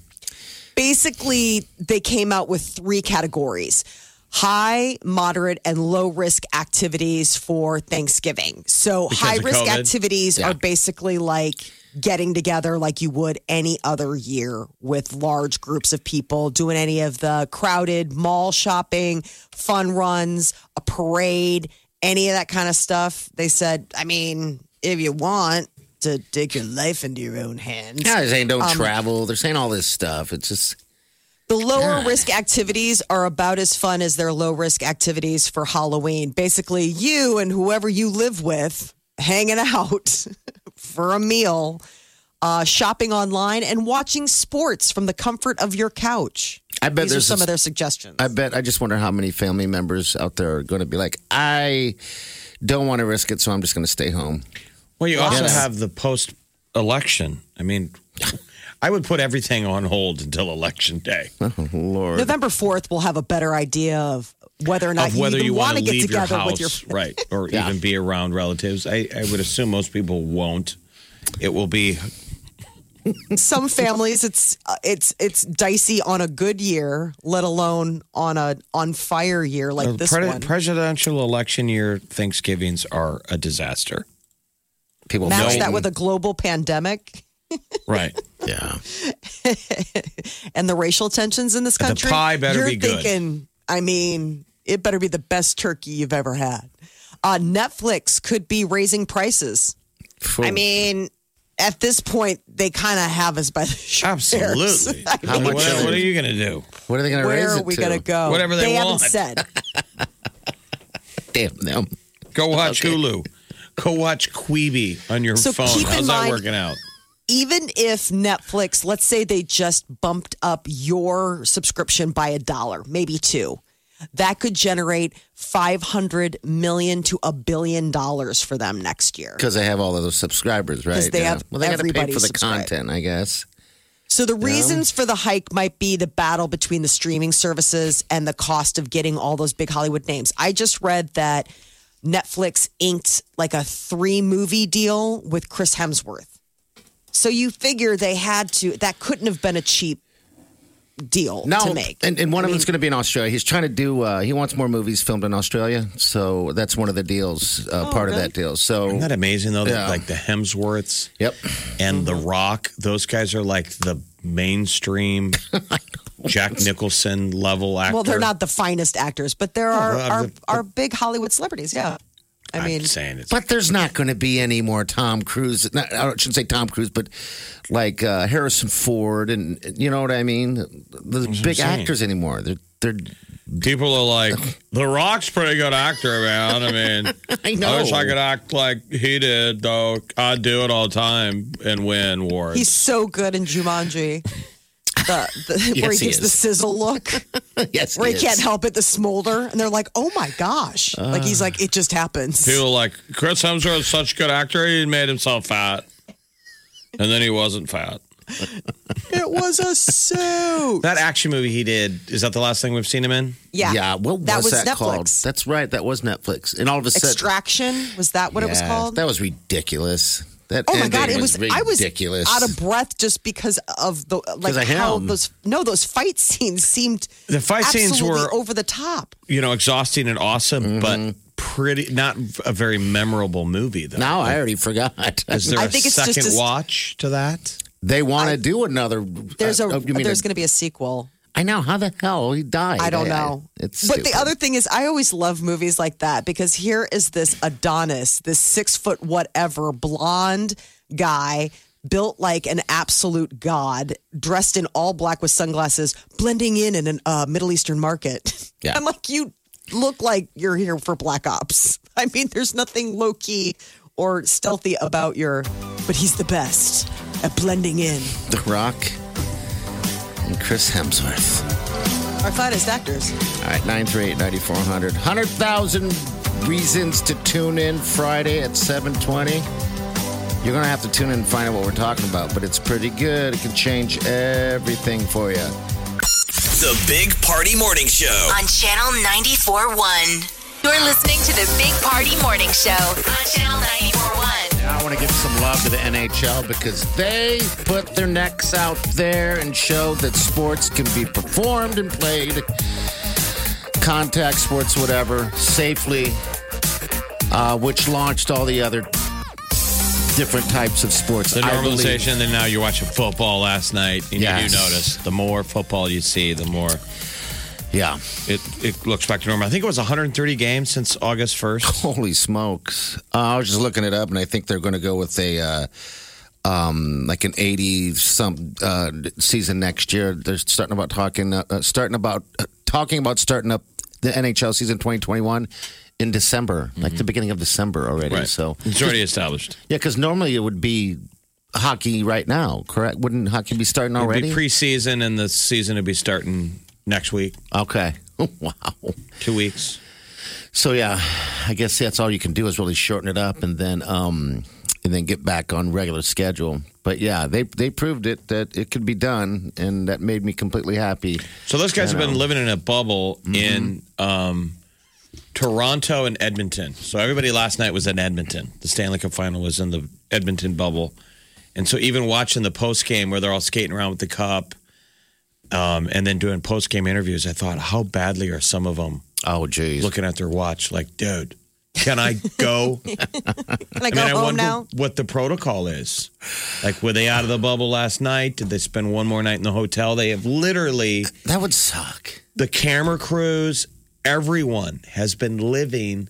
Basically they came out with three categories high moderate and low risk activities for thanksgiving so Because high risk COVID? activities Yeah. are basically like getting together like you would any other year with large groups of people doing any of the crowded mall shopping fun runs a parade any of that kind of stuff they said i mean if you want to take your life into your own hands Yeah, they're saying don't Um, travel. They're saying all this stuff. It's just The lower God. risk activities are about as fun as their low risk activities for Halloween. Basically, you and whoever you live with hanging out for a meal, uh, shopping online, and watching sports from the comfort of your couch. I bet These are there's some this- of their suggestions. I bet. I just wonder how many family members out there are going to be like, I don't want to risk it, so I'm just going to stay home. Well, you also Yes. have the post election. I mean, I would put everything on hold until election day Lord, November 4th, we'll have a better idea of whether or not of whether you, you, even want want to to get leave your together house, with your. right, or Yeah. even be around relatives. I, I would assume most people won't. It will be Some families, it's uh, it's it's dicey on a good year, let alone on a on fire year like this pre- one. presidential election year. Thanksgivings are a disaster. People Match fighting. that with a global pandemic. Right. yeah. and the racial tensions in this country. The country. pie better you're be good. thinking, I mean, it better be the best turkey you've ever had. Uh, Netflix could be raising prices. I mean, at this point, they kind of have us by the shoulders. Absolutely. I How mean, much what, are what are you going to do? What are they going to raise Where are we going to go? Whatever they haven't want. said. Damn them. Go watch Hulu. Go watch Quibi on your So phone. keep in How's that mind- working out? Even if Netflix, let's say they just bumped up your subscription by a dollar, maybe two, that could generate 500 million to a billion dollars for them next year. Because they have all of those subscribers, right? they have well, they got to pay for the subscribed. content, I guess. So the reasons for the hike might be the battle between the streaming services and the cost of getting all those big Hollywood names. I just read that Netflix inked like a three movie deal with Chris Hemsworth. So you figure they had to that couldn't have been a cheap deal No, to make. and, and one I of mean, them's going to be in Australia. He's trying to do. Uh, he wants more movies filmed in Australia, so that's one of the deals. Uh, part of that deal. So, Isn't that amazing though? that, Yeah. Like the Hemsworths yep. and The Mm-hmm. Rock, those guys are like the mainstream Jack Nicholson level actor. well, they're not the finest actors, but there are well, are, the- are big Hollywood celebrities. Yeah, I I'm mean, saying it's But there's not going to be any more Tom Cruise. Not, I shouldn't say Tom Cruise, but like uh, Harrison Ford, and you know what I mean. The big actors anymore. They're they're. people are like, The Rock's pretty good actor, man. I mean, I know. I wish I could act like he did, though. I'd do it all the time and win awards. he's so good in Jumanji. The, the, where Yes, he he gives the sizzle look. yes, where he is. can't help it, the smolder, and they're like, "Oh my gosh!" like he's like, "It just happens." People are like Chris Hemsworth is such a good actor. He made himself fat, and then he wasn't fat. It was a suit. That action movie he did is that the last thing we've seen him in? yeah, Yeah, what that was, was that Netflix. called? That's right, that was Netflix. And all of a sudden, Extraction was that what it was called? That was ridiculous. That oh my ending god, it was. I was ridiculous. out of breath just because of the like of how those no those fight scenes seemed The fight scenes were- over the top. You know, exhausting and awesome, Mm-hmm. but pretty not a very memorable movie though. Now I already forgot. Is there I a think it's just second watch to that? they want to do another. There's a uh, you mean there's going to be a sequel. I know how the hell he died. I don't know. it's but the other thing is, I always love movies like that because here is this Adonis, this six foot whatever blonde guy. Built like an absolute god, dressed in all black with sunglasses, blending in in a uh, Middle Eastern market. Yeah. I'm like, you look like you're here for black ops. I mean, there's nothing low key or stealthy about your, but he's the best at blending in. The Rock and Chris Hemsworth. Our finest actors. All right, 938 9400. 100,000 reasons to tune in Friday at 720. You're going to have to tune in and find out what we're talking about, but it's pretty good. It can change everything for you. The Big Party Morning Show. on Channel 94.1. You're listening to the Big Party Morning Show on Channel 94.1. I want to give some love to the NHL because they put their necks out there and showed that sports can be performed and played, contact sports, whatever, safely, uh, which launched all the other different types of sports. The normalization, then now you're watching football last night, and Yes. you do notice the more football you see, the more Yeah. it, it looks back to normal. I think it was 130 games since August 1st. Holy smokes. Uh, I was just looking it up, and I think they're going to go with a. Uh, um, like an eighty some uh, season next year. They're starting about talking, uh, uh, starting about uh, talking about starting up the NHL season twenty twenty one in December, like the beginning of December already. Right. So It's already established. yeah, because normally it would be hockey right now, correct? Wouldn't hockey be starting It'd already? be preseason, and the season would be starting next week, okay, wow. two weeks. So yeah, I guess that's all you can do is really shorten it up and then um and then get back on regular schedule. But yeah, they they proved it that it could be done, and that made me completely happy. So those guys You have been know. living in a bubble in um, Toronto and Edmonton. So everybody last night was in Edmonton. The Stanley Cup final was in the Edmonton bubble. And so even watching the post game where they're all skating around with the cup um, and then doing post game interviews, I thought, how badly are some of them Oh geez, looking at their watch like, dude, can I go? Can I I go mean, I home wonder now? what the protocol is. Like, were they out of the bubble last night? Did they spend one more night in the hotel? They have literally that would suck. the camera crews, everyone has been living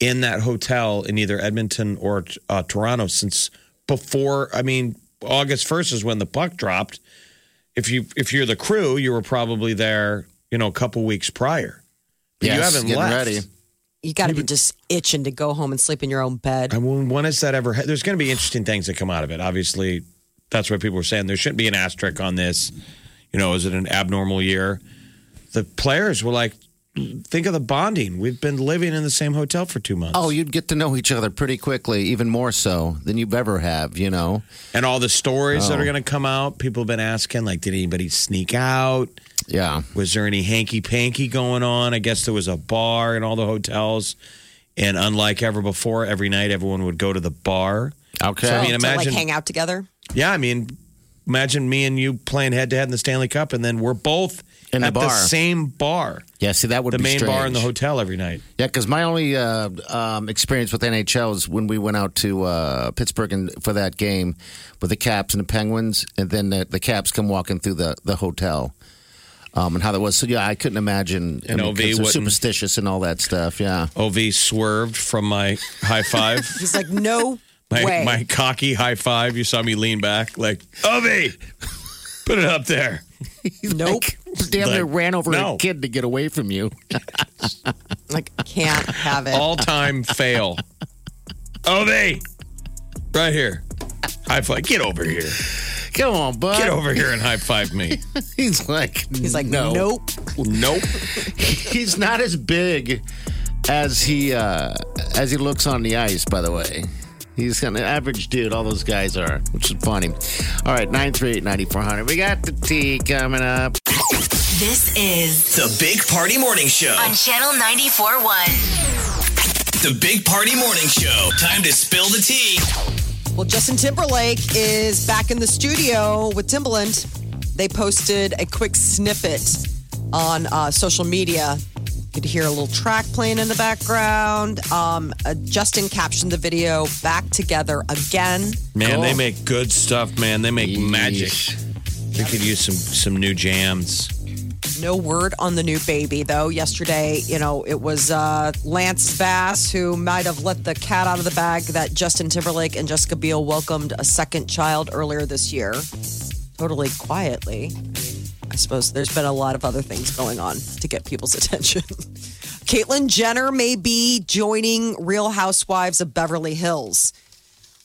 in that hotel in either Edmonton or uh, Toronto since before. I mean, August first is when the puck dropped. If you if you're the crew, you were probably there, you know, a couple weeks prior. But Yes, you haven't getting left. ready. You got to be just itching to go home and sleep in your own bed. I mean, when has that ever? There's going to be interesting things that come out of it. Obviously, that's what people were saying. There shouldn't be an asterisk on this. You know, is it an abnormal year? The players were like, think of the bonding. We've been living in the same hotel for two months. Oh, you'd get to know each other pretty quickly, even more so than you've ever have. You know, and all the stories that Oh. are going to come out. People have been asking, like, did anybody sneak out? yeah. Was there any hanky panky going on? I guess there was a bar in all the hotels. And unlike ever before, every night everyone would go to the bar. Okay. So, I mean, to imagine like hang out together. Yeah, I mean, imagine me and you playing head to head in the Stanley Cup, and then we're both In the at the same bar, yeah, see that would be the be main strange. bar in the hotel every night. Yeah, because my only uh, um, experience with NHL is when we went out to uh, Pittsburgh and for that game with the Caps and the Penguins, and then the, the Caps come walking through the, the hotel. Um, and how that was. So, yeah, I couldn't imagine. And I mean, OV 'cause they're superstitious and all that stuff. Yeah. Ov swerved from my high five, He's like, no my way. my cocky high five. You saw me lean back, like Ov, put it up there. nope. Damn near ran over no. a kid to get away from you. like, can't have it. All time fail. Ov, right here. High five. Get over here. Come on, bud. Get over here and high five me. He's like, He's like, no. nope. Nope. He's not as big as he uh, as he looks on the ice. By the way, he's kind of an average dude. All those guys are, which is funny. All right, nine three eight ninety four hundred. We got the tea coming up. This is The Big Party Morning Show. on Channel 94.1. The Big Party Morning Show. Time to spill the tea. Well, Justin Timberlake is back in the studio with Timbaland. They posted a quick snippet on uh, social media. You could hear a little track playing in the background. Um, uh, Justin captioned the video back together again. Man, Cool. they make good stuff, man. They make magic. Yeesh. We could use some some new jams. No word on the new baby, though. Yesterday, you know, it was uh, Lance Bass who might have let the cat out of the bag that Justin Timberlake and Jessica Biel welcomed a second child earlier this year. Totally quietly. I suppose there's been a lot of other things going on to get people's attention. Caitlyn Jenner may be joining Real Housewives of Beverly Hills.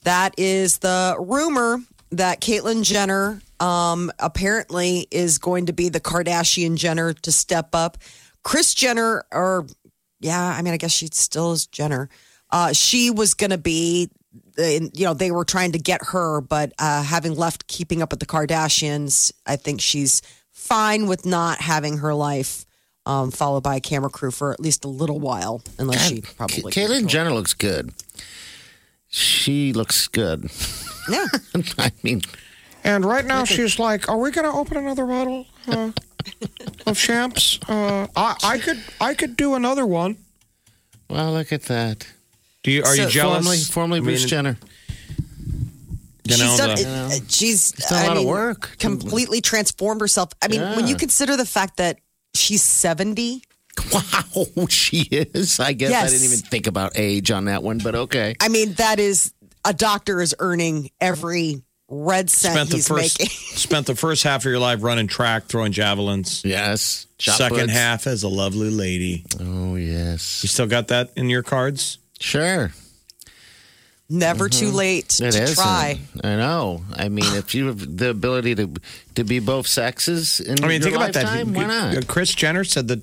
That is the rumor that Caitlyn Jenner um, apparently is going to be the Kardashian Jenner to step up. Kris Jenner, or yeah, I mean, I guess she still is Jenner. Uh, she was going to be, you know, they were trying to get her, but uh, having left Keeping Up with the Kardashians, I think she's fine with not having her life um, followed by a camera crew for at least a little while, unless she probably. Caitlyn Jenner looks good. She looks good. Yeah. I mean, And right now she's like, "Are we going to open another bottle uh, of champs? Uh, I, I could, I could do another one." well, look at that. Do you are you jealous? Formerly, formerly I mean, Bruce Jenner. You know, she's done, the- uh, she's done a I lot of mean, work. Completely transformed herself. I mean, when you consider the fact that she's 70, Wow, she is. I guess I didn't even think about age on that one, but okay. I mean, that is a doctor is earning every red cent spent the he's first making. spent the first half of your life running track, throwing javelins. Yes. Shot Second puts. half as a lovely lady. Oh, yes. You still got that in your cards? Sure. Never too late It to is. try. I know. I mean, if you have the ability to to be both sexes in I mean, your think about that. lifetime, why not? Kris Jenner said that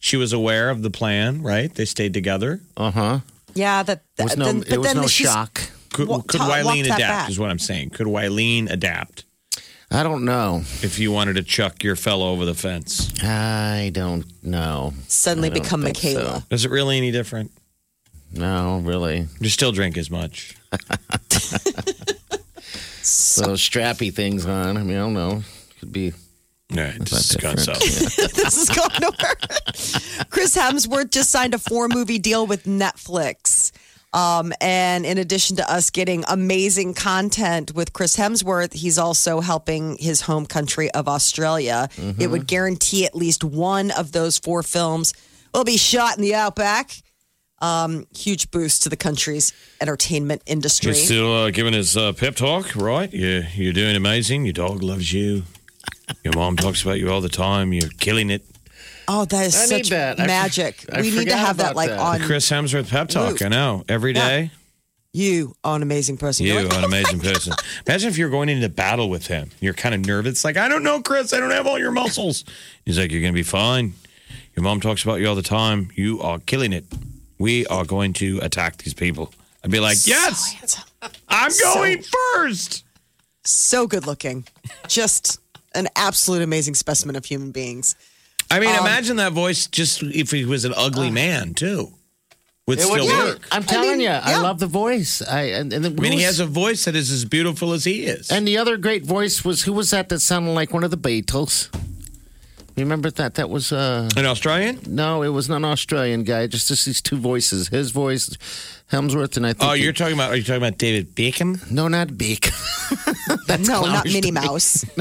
she was aware of the plan, right? They stayed together. Uh huh. Yeah, that. There was no, then, it but was then no she's- shock. Could, Wa- could ta- Wileen adapt? back. Is what I'm saying. Could Wileen adapt I don't know. if you wanted to chuck your fellow over the fence? I don't know. Suddenly I don't become think Michaela. Is it really any different? No, really. You still drink as much. Those strappy things on. I mean, I don't know. Could be. Yeah, not this has gone different. south. this is going nowhere. Chris Hemsworth just signed a four movie deal with Netflix. Um, and in addition to us getting amazing content with Chris Hemsworth, he's also helping his home country of Australia. It would guarantee at least one of those four films will be shot in the outback. Um, huge boost to the country's entertainment industry. He's still uh, giving his uh, pep talk, right? You, you're doing amazing. Your dog loves you. Your mom talks about you all the time. You're killing it. oh, that is I such need that. I magic. I we need to have that about like that. on Chris Hemsworth pep talk. Luke. I know. every day. Yeah. you, are an amazing person. You, You're like, an amazing person. Imagine if you're going into battle with him. You're kind of nervous. It's like, I don't know, Chris. I don't have all your muscles. He's like, You're going to be fine. Your mom talks about you all the time. You are killing it. We are going to attack these people. I'd be like, Yes, I'm going first. so good looking. Just an absolute amazing specimen of human beings. I mean, Um, imagine that voice just if he was an ugly man, too. Would It still would work. I'm telling mean, you, I yeah. love the voice. I and, and the, I mean, he has a voice that is as beautiful as he is. And the other great voice was who was that that sounded like one of the Beatles? Remember that? That was uh An Australian? no, it was not an Australian guy. Just just these two voices. His voice, Hemsworth, and I think. Oh, you're talking about? Are you talking about David Beckham? no, not Beckham. That's no, not Minnie. Mouse.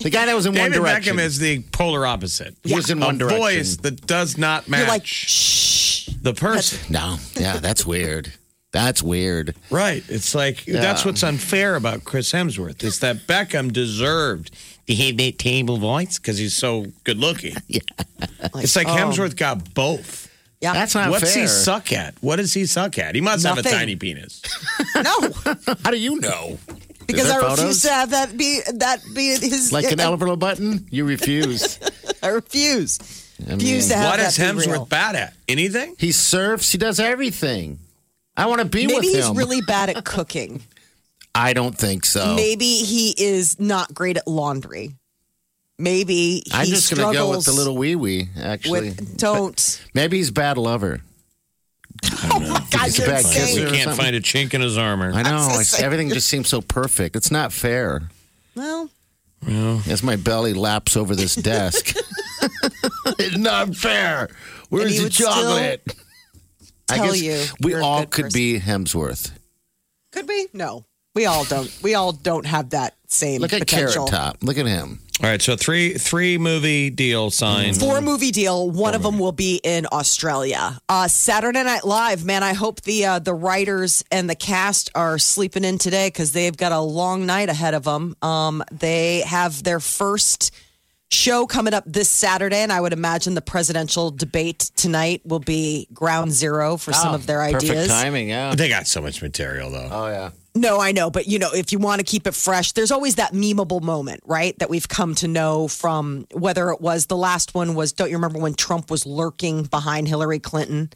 The guy that was in One Direction. Beckham is the polar opposite. He was in a One Direction. voice that does not match You're like, shh. the person. No, yeah, that's weird. That's weird. Right. It's like that's what's unfair about Chris Hemsworth is that Beckham deserved to have that table voice because he's so good looking. yeah. It's like oh. Hemsworth got both. Yeah. That's not What's fair. he suck at? What does he suck at? He must have Nothing. a tiny penis. no, How do you know? because there I refuse photos? to have that be that be his. Like an I, elevator button? You refuse. I refuse. I refuse to have What that is be Hemsworth real. bad at? Anything? He surfs. He does everything. I want to be with him. Maybe with he's him. really bad at cooking. I don't think so. Maybe he is not great at laundry. Maybe he I'm just going to go with struggles the little wee wee. Actually, with don't. maybe he's a bad lover. Oh my God, He's a bad insane. kisser. We can't find a chink in his armor. I know. I'm so It's, sick. everything just seems so perfect. It's not fair. Well, well, As my belly laps over this desk, it's not fair. Where's the would still chocolate? I guess you we all could person. be Hemsworth. could be no. We all don't. We all don't have that same Look at potential. Carrot Top. Look at him. All right, so three three movie deal signed. Four movie deal. One of them will be in Australia. Uh, Saturday Night Live, man. I hope the uh, the writers and the cast are sleeping in today because they've got a long night ahead of them. Um, they have their first show coming up this Saturday, and I would imagine the presidential debate tonight will be ground zero for some oh, of their Oh, Perfect ideas. timing, yeah. They got so much material though. Oh, yeah. No, I know, but you know, if you want to keep it fresh, there's always that memeable moment, right? That we've come to know from whether it was the last one was don't you remember when Trump was lurking behind Hillary Clinton?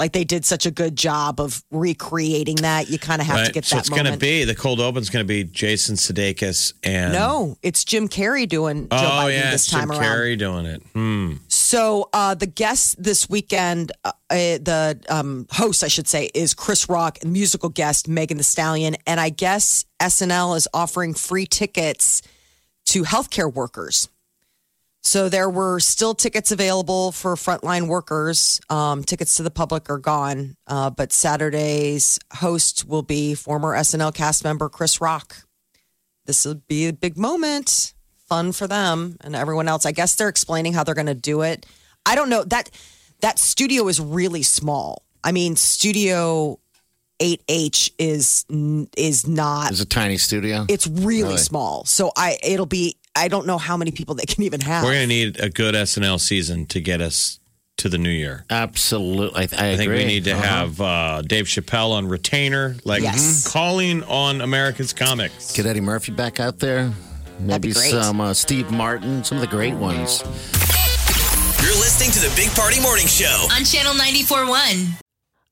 Like they did such a good job of recreating that. You kind of have to Right? get so that it's going to be the cold open's going to be Jason Sudeikis and no, it's Jim Carrey doing Joe oh Biden yeah, this time Jim around. Carrey doing it. Hmm. So uh, the guest this weekend, uh, uh, the um, host, I should say, is Chris Rock, and musical guest Megan Thee Stallion, and I guess SNL is offering free tickets to healthcare workers. So there were still tickets available for frontline workers. Um, tickets to the public are gone, uh, but Saturday's host will be former SNL cast member Chris Rock. This will be a big moment, fun for them and everyone else. I guess they're explaining how they're going to do it. I don't know that that studio is really small. I mean, Studio 8H is is not It's a tiny studio. it's really, Really? small. So I it'll be I don't know how many people they can even have. We're going to need a good SNL season to get us to the new year. Absolutely. I, I, I think we need to Uh-huh. have uh, Dave Chappelle on retainer, like Yes. calling on America's comics. Get Eddie Murphy back out there. Maybe be great. some uh, Steve Martin, some of the great ones. You're listening to the Big Party Morning Show. On Channel 94.1.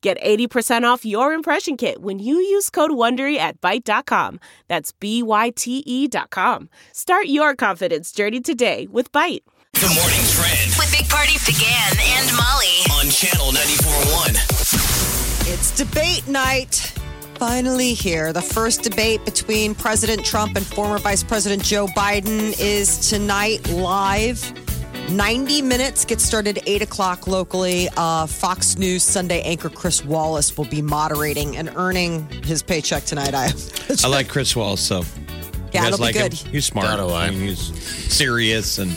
Get 80% off your impression kit when you use code WONDERY at Byte.com. That's B-Y-T-E dot com. Start your confidence journey today with Byte. The morning trend With Big Party began and Molly. on channel 94.1. It's debate night. Finally, here. The first debate between President Trump and former Vice President Joe Biden is tonight live. 90 minutes get started 8 o'clock locally. Uh, Fox News Sunday anchor Chris Wallace will be moderating and earning his paycheck tonight. I, I like Chris Wallace, so yeah, you it'll like be good. him? He's smart. So do I. mean, he's serious and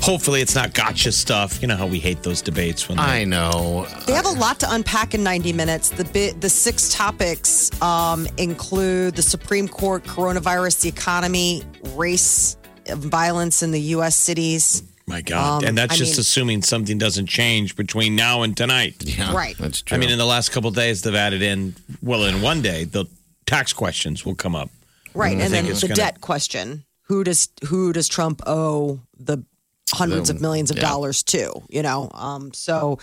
hopefully it's not gotcha stuff. You know how we hate those debates when I know. They have a lot to unpack in 90 minutes. The bit, the six topics um, include the Supreme Court, coronavirus, the economy, race, violence in the U.S. cities. My God. Um, and that's I just mean- assuming something doesn't change between now and tonight. Yeah, Right. That's true. I mean, in the last couple of days, they've added in, well, in one day, the tax questions will come up. Right, and then the gonna- debt question: who does who does Trump owe the hundreds of millions of yeah. dollars to? You know, um, so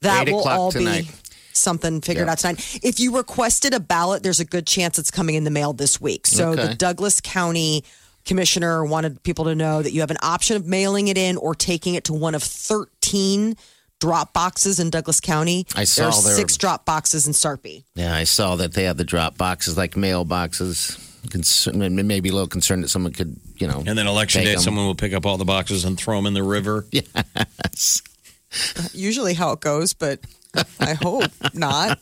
that Eight will all tonight. be something figured Yeah. out tonight. If you requested a ballot, there's a good chance it's coming in the mail this week. So the Douglas County commissioner wanted people to know that you have an option of mailing it in or taking it to one of 13 drop boxes in Douglas County. I saw there are there- six drop boxes in Sarpy. yeah, I saw that they have the drop boxes, like mail boxes. Concern, maybe a little concerned that someone could, you know. And then election day, day, 'em. someone will pick up all the boxes and throw them in the river. Yes. usually how it goes, but I hope not.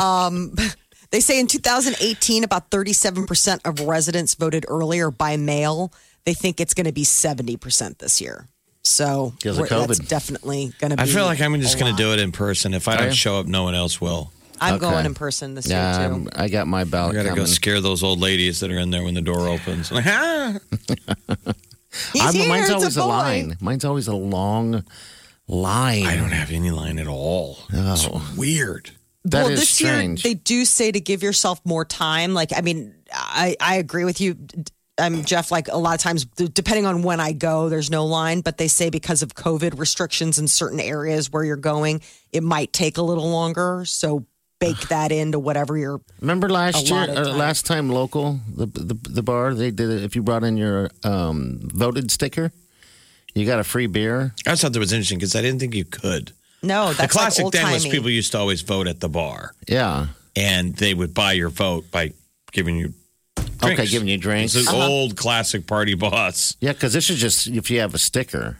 Um, they say in 2018, about 37% of residents voted earlier by mail. They think it's going to be 70% this year. So Because of we're- that's definitely going to be. I feel like I'm just going to do it in person. If I don't you? show up, no one else will. I'm Okay. going in person this Yeah, year, too. I'm- I got my ballot I got to go coming. scare those old ladies that are in there when the door opens. Like, ah! He's I'm- here, mine's it's always a a, boy. line. Mine's always a long line. I don't have any line at all. It's weird. That well, is this strange. year they do say to give yourself more time. Like, I mean, I, I agree with you. I'm Jeff. Like a lot of times, depending on when I go, there's no line. But they say because of COVID restrictions in certain areas where you're going, it might take a little longer. So bake that into whatever you're. Remember last year, lot uh, time. last time local, the, the the bar they did it. If you brought in your um, voted sticker, You got a free beer? I thought that was interesting because I didn't think you could. No, The that's classic like then was old-timey. people used to always vote at the bar, Yeah. and they would buy your vote by giving you. Okay, drinks. giving you drinks. It's an Uh-huh. old classic party boss. Yeah, because this is just if you have a sticker.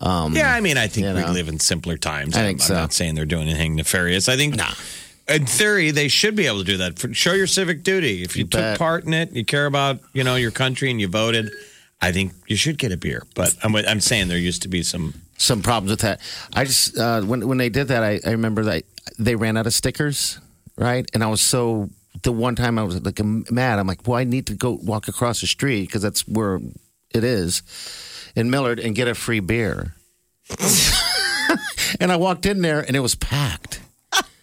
yeah, I mean, I think we know. live in simpler times. I I'm, think I'm not saying they're doing anything nefarious. I think, in theory, they should be able to do that. For, show your civic duty. If you, You took bet. part in it, you care about you know your country, and you voted. I think you should get a beer. But I'm, I'm saying there used to be some. Some problems with that. I just uh, when when they did that, I, I remember that they ran out of stickers, right? And I was so the one time I was like mad. I'm like, well, I need to go walk across the street because that's where it is in Millard and get a free beer. and I walked in there and it was packed.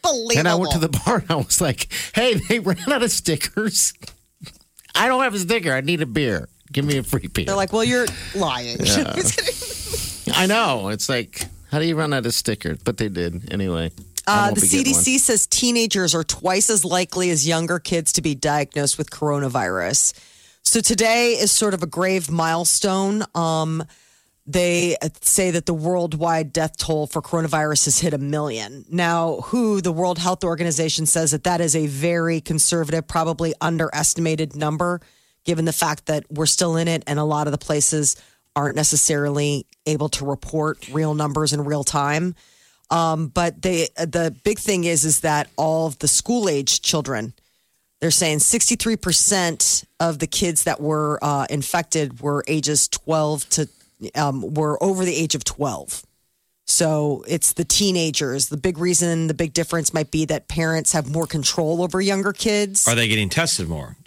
Unbelievable. And I went to the bar and I was like, hey, they ran out of stickers. I don't have a sticker. I need a beer. Give me a free beer. They're like, well, you're lying. I know. It's like, how do you run out of stickers? But they did anyway. Uh, the CDC says teenagers are twice as likely as younger kids to be diagnosed with coronavirus. So today is sort of a grave milestone. Um, they say that the worldwide death toll for coronavirus has hit a million. Now, WHO, the World Health Organization, says that that is a very conservative, probably underestimated number, given the fact that we're still in it and a lot of the places aren't necessarily able to report real numbers in real time. Um, but they, the big thing is, is that all of the school age children, they're saying 63% of the kids that were uh, infected were ages 12 to, um, were over the age of 12. So it's the teenagers. The big reason, the big difference might be that parents have more control over younger kids. Are they getting tested more?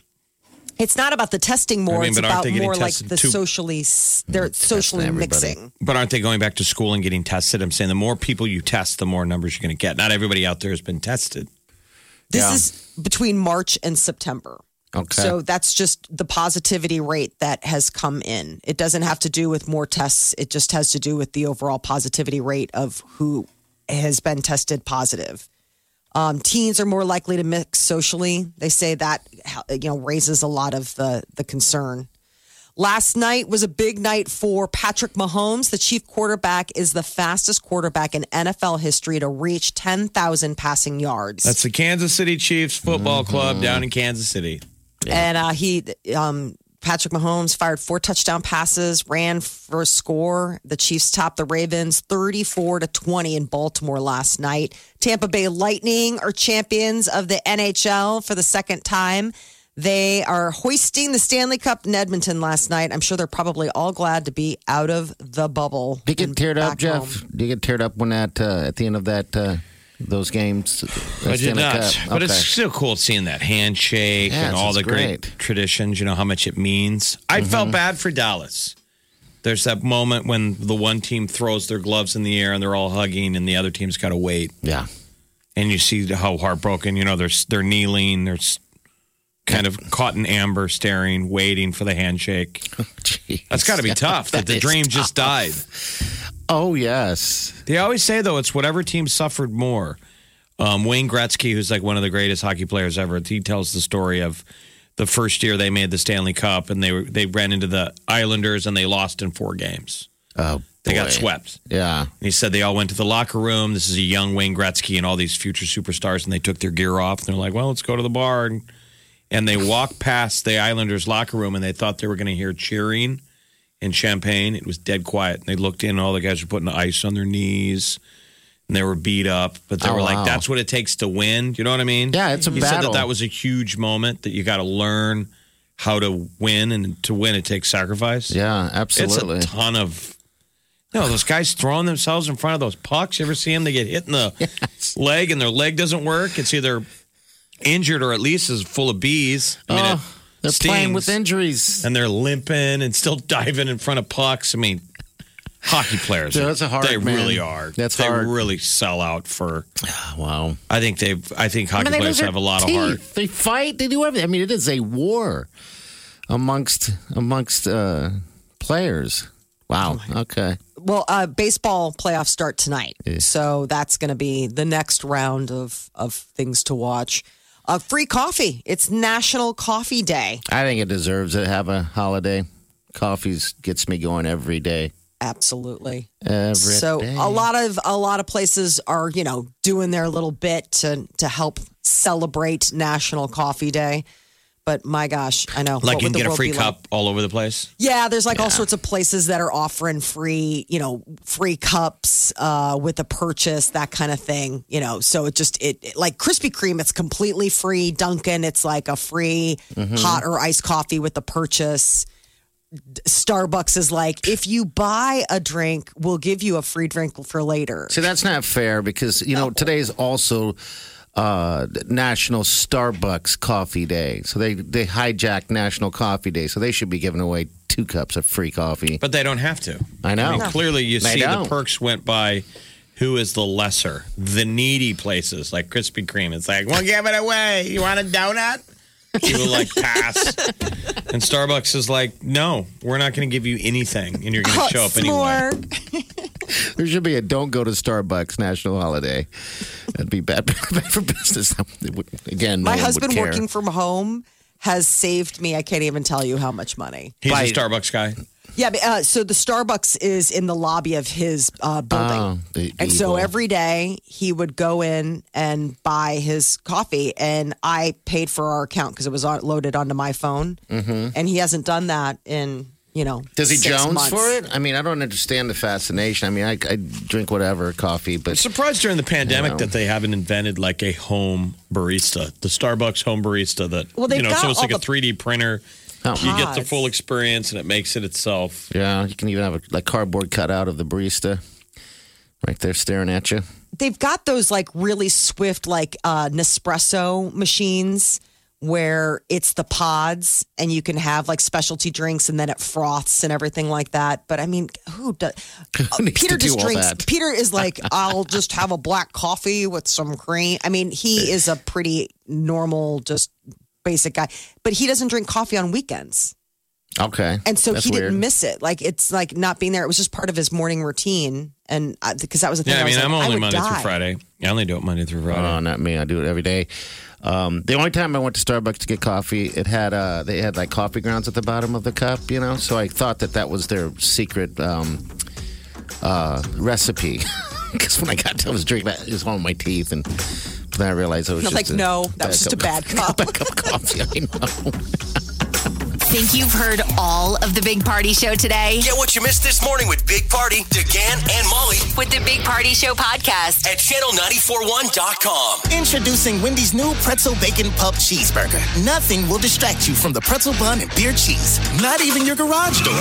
It's not about the testing more. I mean, it's about more like the too? socially, they're socially mixing. But aren't they going back to school and getting tested? I'm saying the more people you test, the more numbers you're going to get. Not everybody out there has been tested. This Yeah. is between March and September. Okay. So that's just the positivity rate that has come in. It doesn't have to do with more tests. It just has to do with the overall positivity rate of who has been tested positive. Um, teens are more likely to mix socially. They say that you know raises a lot of the the concern. Last night was a big night for Patrick Mahomes. The chief quarterback is the fastest quarterback in NFL history to reach 10,000 passing yards. That's the Kansas City Chiefs football club down in Kansas City. And uh, he, um, Patrick Mahomes fired four touchdown passes, ran for a score. The Chiefs topped the Ravens 34 to 20 in Baltimore last night. Tampa Bay Lightning are champions of the NHL for the second time. They are hoisting the Stanley Cup in Edmonton last night. I'm sure they're probably all glad to be out of the bubble. Do you get teared up, back Jeff? home. Do you get teared up when that uh, at the end of that uh, those games? I did not. Cup? But it's still cool seeing that handshake Yes, and all the great. great. traditions, you know, how much it means. I Mm-hmm. felt bad for Dallas. There's that moment when the one team throws their gloves in the air and they're all hugging and the other team's got to wait. yeah. And you see how heartbroken, you know, they're, they're kneeling, they're kind of caught in amber, staring, waiting for the handshake. That's got to be tough that, That the dream just died. Oh yes. They always say though it's whatever team suffered more. Um, Wayne Gretzky, who's like one of the greatest hockey players ever, he tells the story of the first year they made the Stanley Cup and they were they ran into the Islanders and they lost in four games. Oh, They got swept. Yeah. And he said they all went to the locker room. This is a young Wayne Gretzky and all these future superstars, and they took their gear off and they're like, "Well, let's go to the bar." And, and they walked past the Islanders locker room and they thought they were going to hear cheering and champagne. It was dead quiet. And they looked in, and all the guys were putting ice on their knees. And they were beat up, but they Oh, were like, wow. "That's what it takes to win." You know what I mean? Yeah, it's a he said battle. that that was a huge moment that you got to learn how to win, and to win it takes sacrifice. Yeah, absolutely. It's a ton of. You know, those guys throwing themselves in front of those pucks. You ever see them? They get hit in the leg and their leg doesn't work. It's either injured or at least is full of bees. I mean, oh, it they're playing with injuries. And they're limping and still diving in front of pucks. I mean, hockey players. Yeah, that's a hard, They man. really are. That's they hard. really sell out for. Wow. I think they've. I think hockey I mean, players have a their lot of teeth. heart. They fight. They do everything. I mean, it is a war amongst amongst uh, players. Wow. Okay. Well, uh, baseball playoffs start tonight, so that's going to be the next round of of things to watch. Uh, free coffee. It's National Coffee Day. I think it deserves to have a holiday. Coffees gets me going every day. Absolutely. Every so day. a lot of a lot of places are you know doing their little bit to to help celebrate National Coffee Day. But my gosh, I know. Like you can get a free be like? cup all over the place. Yeah, there's like all sorts of places that are offering free, you know, free cups uh, with a purchase, that kind of thing. You know, so it just it, it- like Krispy Kreme, it's completely free. Dunkin', it's like a free hot or iced coffee with a purchase. Starbucks is like if you buy a drink, we'll give you a free drink for later. See, that's not fair because you know today's also uh, National Starbucks Coffee Day, so they they hijacked National Coffee Day, so they should be giving away two cups of free coffee. But they don't have to. I know. I mean, clearly you They see the don't. perks went by who is the lesser, the needy places like Krispy Kreme. It's like, well, give it away. You want a donut? People like pass. And Starbucks is like, no, we're not going to give you anything, and you're going to show up anyway. There should be a "Don't go to Starbucks" national holiday. That'd be bad, bad for business. Again, no My one would husband care. working from home has saved me. I can't even tell you how much money. He's By- a Starbucks guy. Yeah, but, uh, so the Starbucks is in the lobby of his uh, building. Oh, the and so evil. every day he would go in and buy his coffee, and I paid for our account because it was on, loaded onto my phone. Mm-hmm. And he hasn't done that in you know. Does he six Jones months. for it? I mean, I don't understand the fascination. I mean, I, I drink whatever coffee, I'm but surprised during the pandemic know. that they haven't invented like a home barista, the Starbucks home barista that Well, they've you know, got so it's all like a 3D printer. Oh. You get the full experience and it makes it itself. yeah, you can even have a like cardboard cutout of the barista right there staring at you. They've got those like really swift like uh, Nespresso machines where it's the pods and you can have like specialty drinks and then it froths and everything like that. But I mean, who does? Who Peter to do just drinks. that? Peter is like, I'll just have a black coffee with some cream. I mean, he is a pretty normal, just basic guy, but he doesn't drink coffee on weekends. Okay, And so That's he didn't miss it. Like it's like not being there. It was just part of his morning routine. And because that was the thing. Yeah, I was mean, like, I'm only would Monday die. through Friday. I only do it Monday through Friday. Oh, not me. I do it every day. Um, the only time I went to Starbucks to get coffee, it had uh, they had like coffee grounds at the bottom of the cup, you know. So I thought that that was their secret um, uh, recipe. Because when I got to, I was drinking that, it was on my teeth, and then I realized it was I'm just like, a no, that was just a bad cup. bad cup of coffee. I know. Think you've heard all of the Big Party Show today? Get what you missed this morning with Big Party, DeGan, and Molly With the Big Party Show podcast. at channel941.com. Introducing Wendy's new pretzel bacon pub cheeseburger. Nothing will distract you from the pretzel bun and beer cheese, not even your garage door,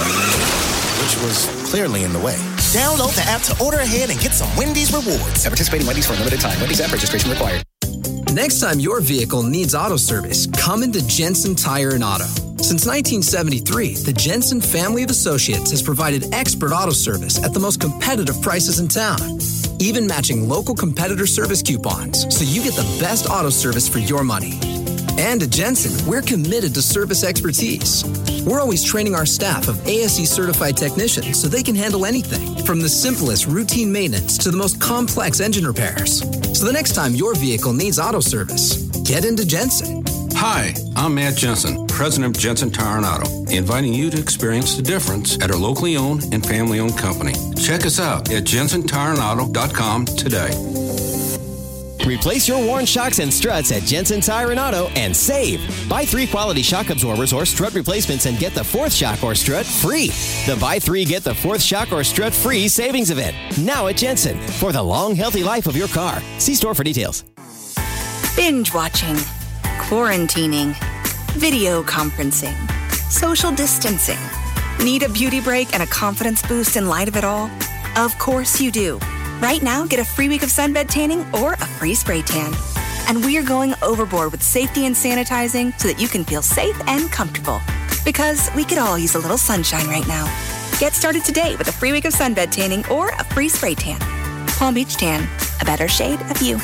which was clearly in the way. Download the app to order ahead and get some Wendy's rewards. At participating Wendy's for a limited time. Wendy's app registration required. Next time your vehicle needs auto service, come into Jensen Tire and Auto. Since 1973, the Jensen family of associates has provided expert auto service at the most competitive prices in town, even matching local competitor service coupons so you get the best auto service for your money. And at Jensen, we're committed to service expertise. We're always training our staff of ASE certified technicians so they can handle anything from the simplest routine maintenance to the most complex engine repairs. So the next time your vehicle needs auto service, get into Jensen. Hi, I'm Matt Jensen, president of Jensen Tire and Auto, inviting you to experience the difference at our locally owned and family owned company. Check us out at jensentireandauto.com today. Replace your worn shocks and struts at Jensen Tire and Auto and save. Buy three quality shock absorbers or strut replacements and get the fourth shock or strut free. The buy three, get the fourth shock or strut free savings event. Now at Jensen for the long, healthy life of your car. See store for details. Binge watching, quarantining, video conferencing, social distancing. Need a beauty break and a confidence boost in light of it all? Of course you do. Right now, get a free week of sunbed tanning or a free spray tan. And we are going overboard with safety and sanitizing so that you can feel safe and comfortable. Because we could all use a little sunshine right now. Get started today with a free week of sunbed tanning or a free spray tan. Palm Beach Tan, a better shade of you.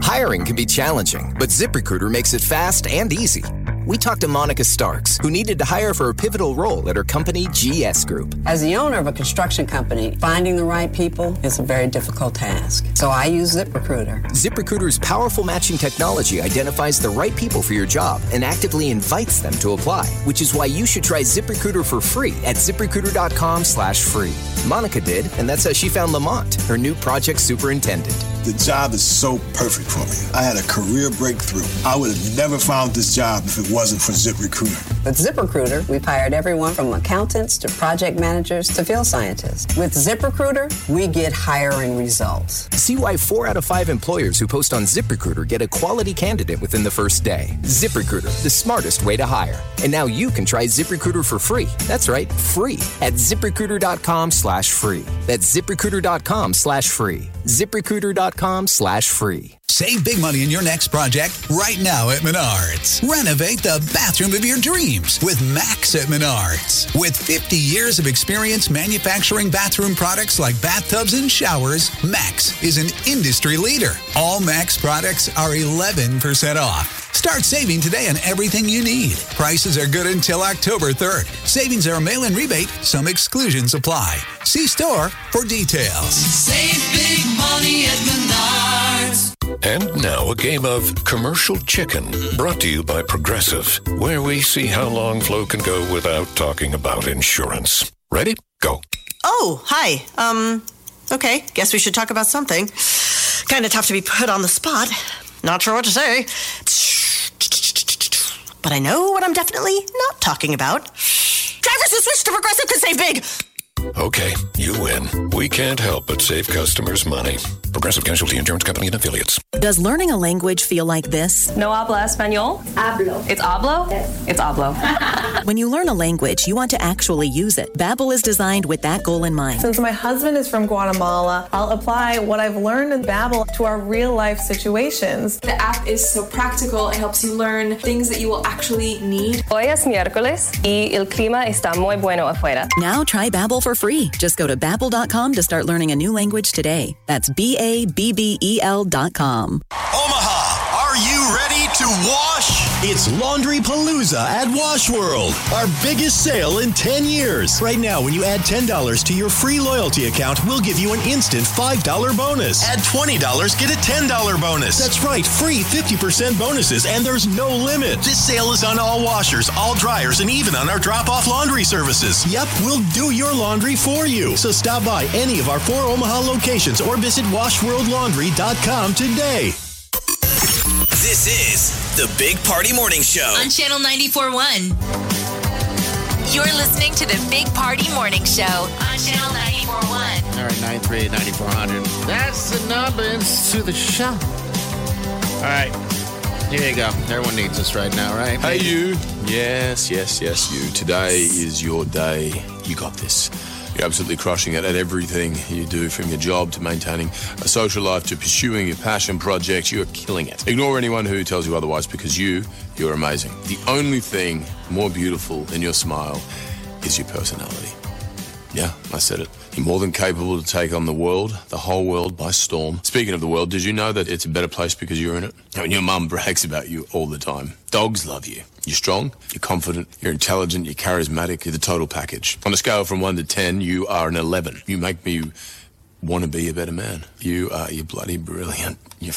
Hiring can be challenging, but ZipRecruiter makes it fast and easy. We talked to Monica Starks, who needed to hire for a pivotal role at her company, GS Group. As the owner of a construction company, finding the right people is a very difficult task. So I use ZipRecruiter. ZipRecruiter's powerful matching technology identifies the right people for your job and actively invites them to apply, which is why you should try ZipRecruiter for free at ziprecruiter.com slash free. Monica did, and that's how she found Lamont, her new project superintendent. The job is so perfect for me. I had a career breakthrough. I would have never found this job if it wasn't for ZipRecruiter. With ZipRecruiter, we've hired everyone from accountants to project managers to field scientists. With ZipRecruiter, we get hiring results. See why four out of five employers who post on ZipRecruiter get a quality candidate within the first day. ZipRecruiter, the smartest way to hire. And now you can try ZipRecruiter for free. That's right, free at ziprecruiter.com slash free. That's ziprecruiter.com slash free. ziprecruiter.com slash free. Save big money in your next project right now at Menards. Renovate the bathroom of your dreams with Max at Menards. With 50 years of experience manufacturing bathroom products like bathtubs and showers, Max is an industry leader. All Max products are 11% off. Start saving today on everything you need. Prices are good until October 3rd. Savings are a mail in rebate, some exclusions apply. See store for details. Save big money at Menards. And now a game of commercial chicken brought to you by Progressive, where we see how long Flo can go without talking about insurance. Ready? Go. Oh, hi. Um, okay. Guess we should talk about something. Kind of tough to be put on the spot. Not sure what to say. But I know what I'm definitely not talking about. Drivers who switch to Progressive can save big. Okay, you win. We can't help but save customers money. Progressive Casualty Insurance Company and affiliates. Does learning a language feel like this? No habla español? Hablo. It's hablo? It's hablo. when you learn a language, you want to actually use it. Babbel is designed with that goal in mind. Since my husband is from Guatemala, I'll apply what I've learned in Babbel to our real life situations. The app is so practical. It helps you learn things that you will actually need. Hoy es miércoles y el clima está muy bueno afuera. Now try Babbel for free. Just go to babbel.com to start learning a new language today. That's B A B B E L dot com. Omaha, are you ready to wash? It's Laundry Palooza at Wash World, our biggest sale in 10 years. Right now, when you add $10 to your free loyalty account, we'll give you an instant $5 bonus. Add $20, get a $10 bonus. That's right, free 50% bonuses, and there's no limit. This sale is on all washers, all dryers, and even on our drop off laundry services. Yep, we'll do your laundry for you. So stop by any of our four Omaha locations or visit washworldlaundry.com today. This is the Big Party Morning Show. On Channel 94.1. You're listening to the Big Party Morning Show on Channel 94.1. All right, 938 9400. That's the number. To the show. All right. Here you go. Everyone needs us right now, right? Hey, you. Yes, yes, yes, you. Today is your day. You got this. You're absolutely crushing it at everything you do, from your job to maintaining a social life to pursuing your passion projects. You are killing it. Ignore anyone who tells you otherwise because you, you're amazing. The only thing more beautiful than your smile is your personality. Yeah, I said it. You're more than capable to take on the world, the whole world by storm. Speaking of the world, did you know that it's a better place because you're in it? I mean, your mum brags about you all the time. Dogs love you. You're strong, you're confident, you're intelligent, you're charismatic, you're the total package. On a scale from 1 to 10, you are an 11. You make me want to be a better man. You are, you're bloody brilliant. You're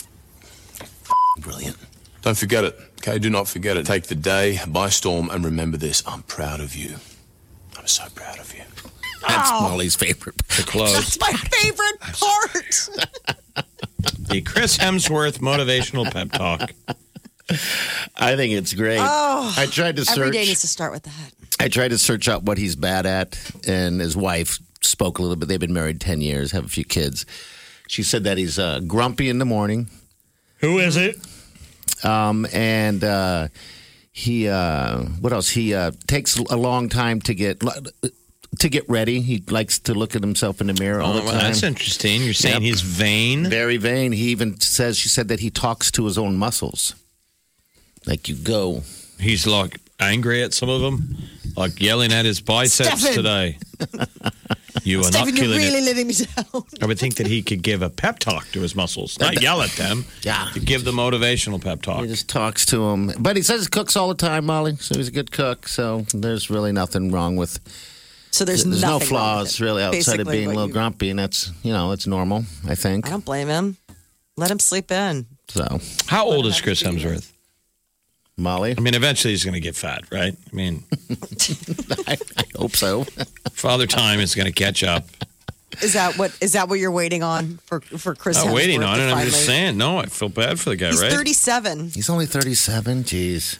brilliant. Don't forget it, okay? Do not forget it. Take the day by storm and remember this. I'm proud of you. I'm so proud of you. That's Oh. Molly's favorite. Part. The close. That's my favorite part. The Chris Hemsworth motivational pep talk. I think it's great. Oh, I tried to search. day needs to start with that. I tried to search out what he's bad at, and his wife spoke a little bit. They've been married 10 years, have a few kids. She said that he's uh, grumpy in the morning. Who is it? Um, and uh, he, uh, what else? He uh, takes a long time to get. To get ready, he likes to look at himself in the mirror all Oh, the well, time. that's interesting. You're saying Yep. he's vain? Very vain. He even says she said that he talks to his own muscles. Like you go. He's like angry at some of them, like yelling at his biceps Stefan. today. you Stephen, you're inoculate really it. letting me down. I would think that he could give a pep talk to his muscles, not yell at them. Yeah. To give the motivational pep talk. He just talks to him. But he says he cooks all the time, Molly. So he's a good cook. So there's really nothing wrong with. So there's, there's no nothing wrong with flaws it. really outside Basically of being a little you- grumpy, and that's you know it's normal. I think I don't blame him. Let him sleep in. so. How old is Chris Hemsworth? Molly, I mean, eventually he's going to get fat, right? I mean, I, I hope so. Father Time is going to catch up. Is that what is that what you're waiting on for for Chris? Not waiting on to it. I'm just saying. No, I feel bad for the guy, He's right? 37. He's only 37. Jeez,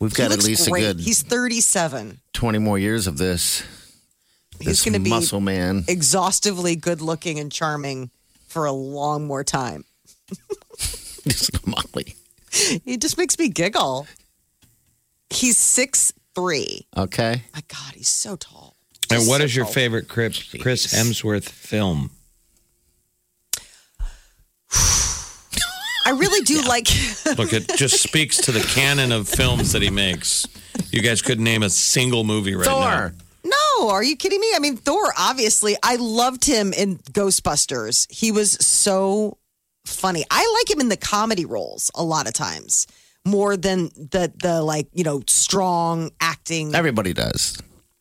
we've got at least great. a good He's 37. 20 more years of this. He's gonna be- muscle man. Exhaustively good looking and charming for a long more time. Molly. He just makes me giggle. He's six three. Okay. My God, he's so tall. and what so is your tall. favorite Chris, Chris Hemsworth film? I really do like. Look, it just speaks to the canon of films that he makes. You guys couldn't name a single movie right now. Thor. No, are you kidding me? I mean, Thor, obviously, I loved him in Ghostbusters. He was so funny. I like him in the comedy roles a lot of times more than the the like, you know, strong acting. Everybody does.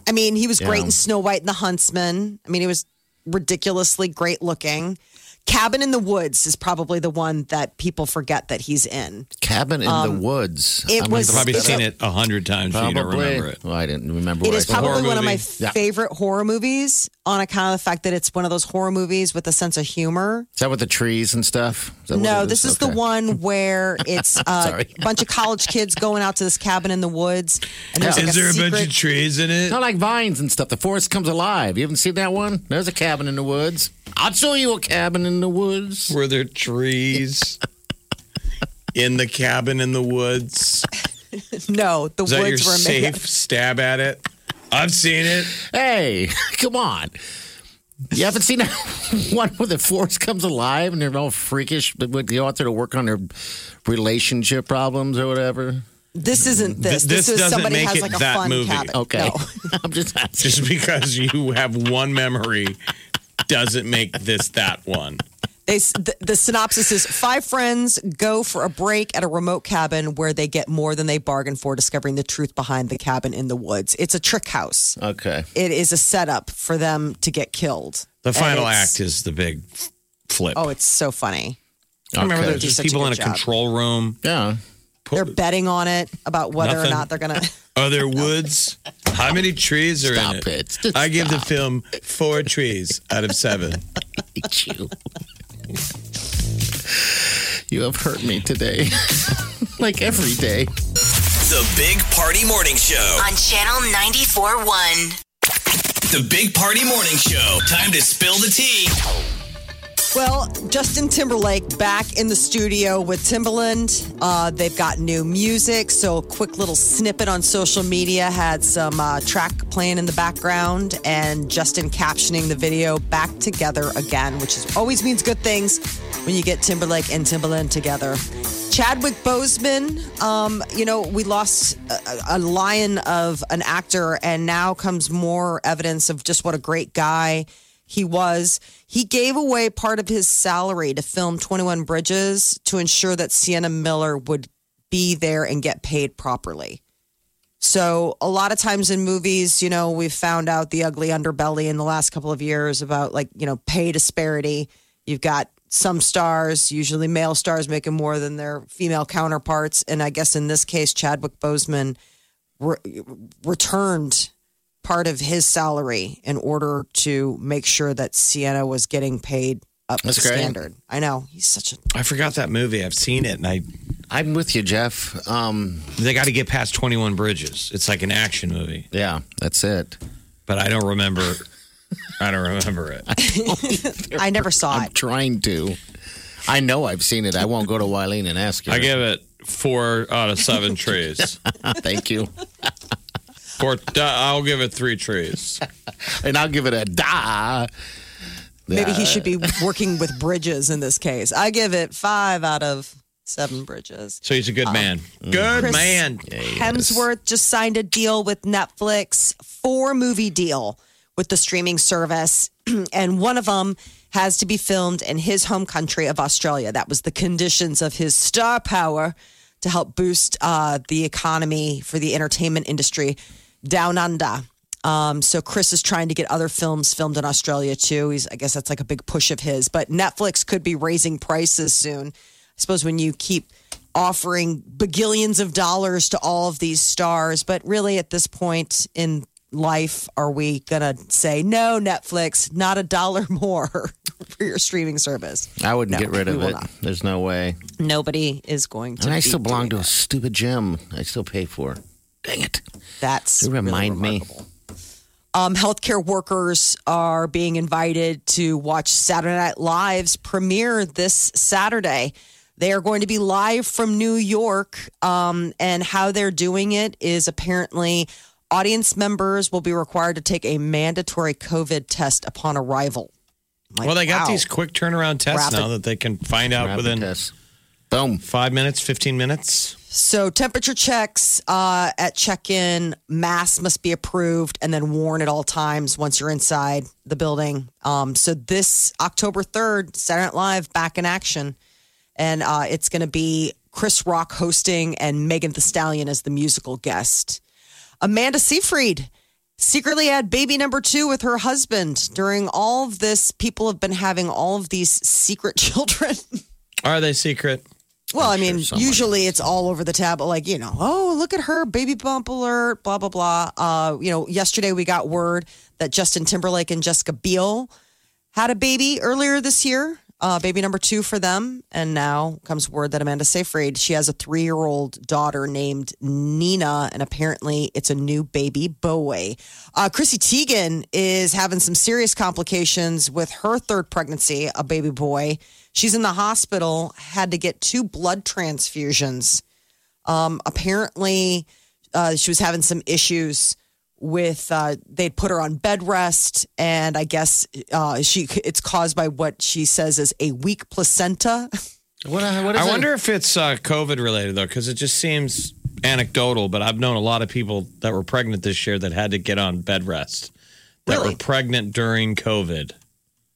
I mean, he was great in Snow White and the Huntsman. I mean, he was ridiculously great looking. Cabin in the Woods is probably the one that people forget that he's in. Cabin in Um, the Woods. it I'm was- gonna Probably seen up. it a hundred times. but You don't remember it. Well, I didn't remember. It where is probably horror one of my? Yeah. favorite horror movies on account of the fact that it's one of those horror movies with a sense of humor. Is that with the trees and stuff? Is that No, it this is Okay. the one where it's uh, a bunch of college kids going out to this cabin in the woods. And there's like Is there a secret, bunch of trees in it? Not like vines and stuff. The forest comes alive. You haven't seen that one? There's a cabin in the woods. I'll show you a cabin in the woods. Were there trees in the cabin in the woods? No, the Is that your woods were safe made. stab at it? I've seen it. Hey, come on. You haven't seen one where the forest comes alive and they're all freakish? They would go out there to work on their relationship problems or whatever. This isn't this. Th- this is doesn't somebody make has it like a that fun movie. cabin. Okay. No. I'm just asking. Just because you have one memory doesn't make this that one. They, the, the synopsis is five friends go for a break at a remote cabin where they get more than they bargained for, discovering the truth behind the cabin in the woods. It's a trick house. Okay. It is a setup for them to get killed. The final act is the big f- flip. Oh, it's so funny. I remember Okay. there's just such a people in a job. control room. Yeah. They're betting on it about whether Nothing. or not they're gonna. Are there woods? How many trees are Stop in it? it. Just I give the stop. film four trees out of seven. hate you. You have hurt me today. like every day. The Big Party Morning Show. On Channel 94.1. The Big Party Morning Show. Time to spill the tea. Well, Justin Timberlake back in the studio with Timbaland. Uh, they've got new music. So, a quick little snippet on social media had some uh, track playing in the background and Justin captioning the video back together again, which is, always means good things when you get Timberlake and Timbaland together. Chadwick Boseman, um, you know, we lost a, a lion of an actor, and now comes more evidence of just what a great guy he was. He gave away part of his salary to film 21 Bridges to ensure that Sienna Miller would be there and get paid properly. So, a lot of times in movies, you know, we've found out the ugly underbelly in the last couple of years about like, you know, pay disparity. You've got some stars, usually male stars, making more than their female counterparts. And I guess in this case, Chadwick Boseman re- returned part of his salary in order to make sure that Sienna was getting paid up That's to great. standard. I know. He's such a. I forgot that movie. I've seen it, and I I'm with you, Jeff. Um, they got to get past Twenty One Bridges. It's like an action movie, yeah, that's it. but I don't remember. I don't remember it. I never saw I'm it. trying to. I know I've seen it. I won't go to Wileen and ask you. I give it four out of seven trees. Thank you. Four. uh, I'll give it three trees. And I'll give it a da. Maybe he should be working with bridges in this case. I give it five out of seven bridges. So he's a good man. Good Chris man. Hemsworth just signed a deal with Netflix, four movie deal with the streaming service, and one of them has to be filmed in his home country of Australia. That was the conditions of his star power to help boost uh, the economy for the entertainment industry down under. Um, so Chris is trying to get other films filmed in Australia too. He's, I guess that's like a big push of his. But Netflix could be raising prices soon. I suppose when you keep offering bagillions of dollars to all of these stars, but really at this point in life, are we gonna say no, Netflix, not a dollar more for your streaming service? I wouldn't No, get rid of it. not. There's no way. Nobody is going to. And I still belong to a stupid gym. I still pay for. Dang it. That's You remind really me. Um, healthcare workers are being invited to watch Saturday Night Live's premiere this Saturday. They are going to be live from New York, um, and how they're doing it is apparently audience members will be required to take a mandatory COVID test upon arrival. Like, well, they got wow. these quick turnaround tests Rapid- now that they can find out Rapid within tests. Boom. five minutes, 15 minutes. So temperature checks uh, at check-in, masks must be approved and then worn at all times once you're inside the building. Um, so this October 3rd, Saturday Night Live back in action. And uh, it's going to be Chris Rock hosting and Megan Thee Stallion as the musical guest. Amanda Seyfried secretly had baby number two with her husband. During all of this, people have been having all of these secret children. Are they secret? Well, I mean, usually it's all over the tab, like, you know, oh, look at her, baby bump alert, blah, blah, blah. Uh, you know, yesterday we got word that Justin Timberlake and Jessica Biel had a baby earlier this year, uh, baby number two for them. And now comes word that Amanda Seyfried, she has a three year old daughter named Nina, and apparently it's a new baby boy. Uh, Chrissy Teigen is having some serious complications with her third pregnancy, a baby boy. She's in the hospital, had to get two blood transfusions. Um, apparently, uh, she was having some issues with uh, they'd put her on bed rest, and I guess uh, she it's caused by what she says is a weak placenta. What, what is I it? wonder if it's uh, COVID related though, because it just seems anecdotal. But I've known a lot of people that were pregnant this year that had to get on bed rest that Really? were pregnant during COVID.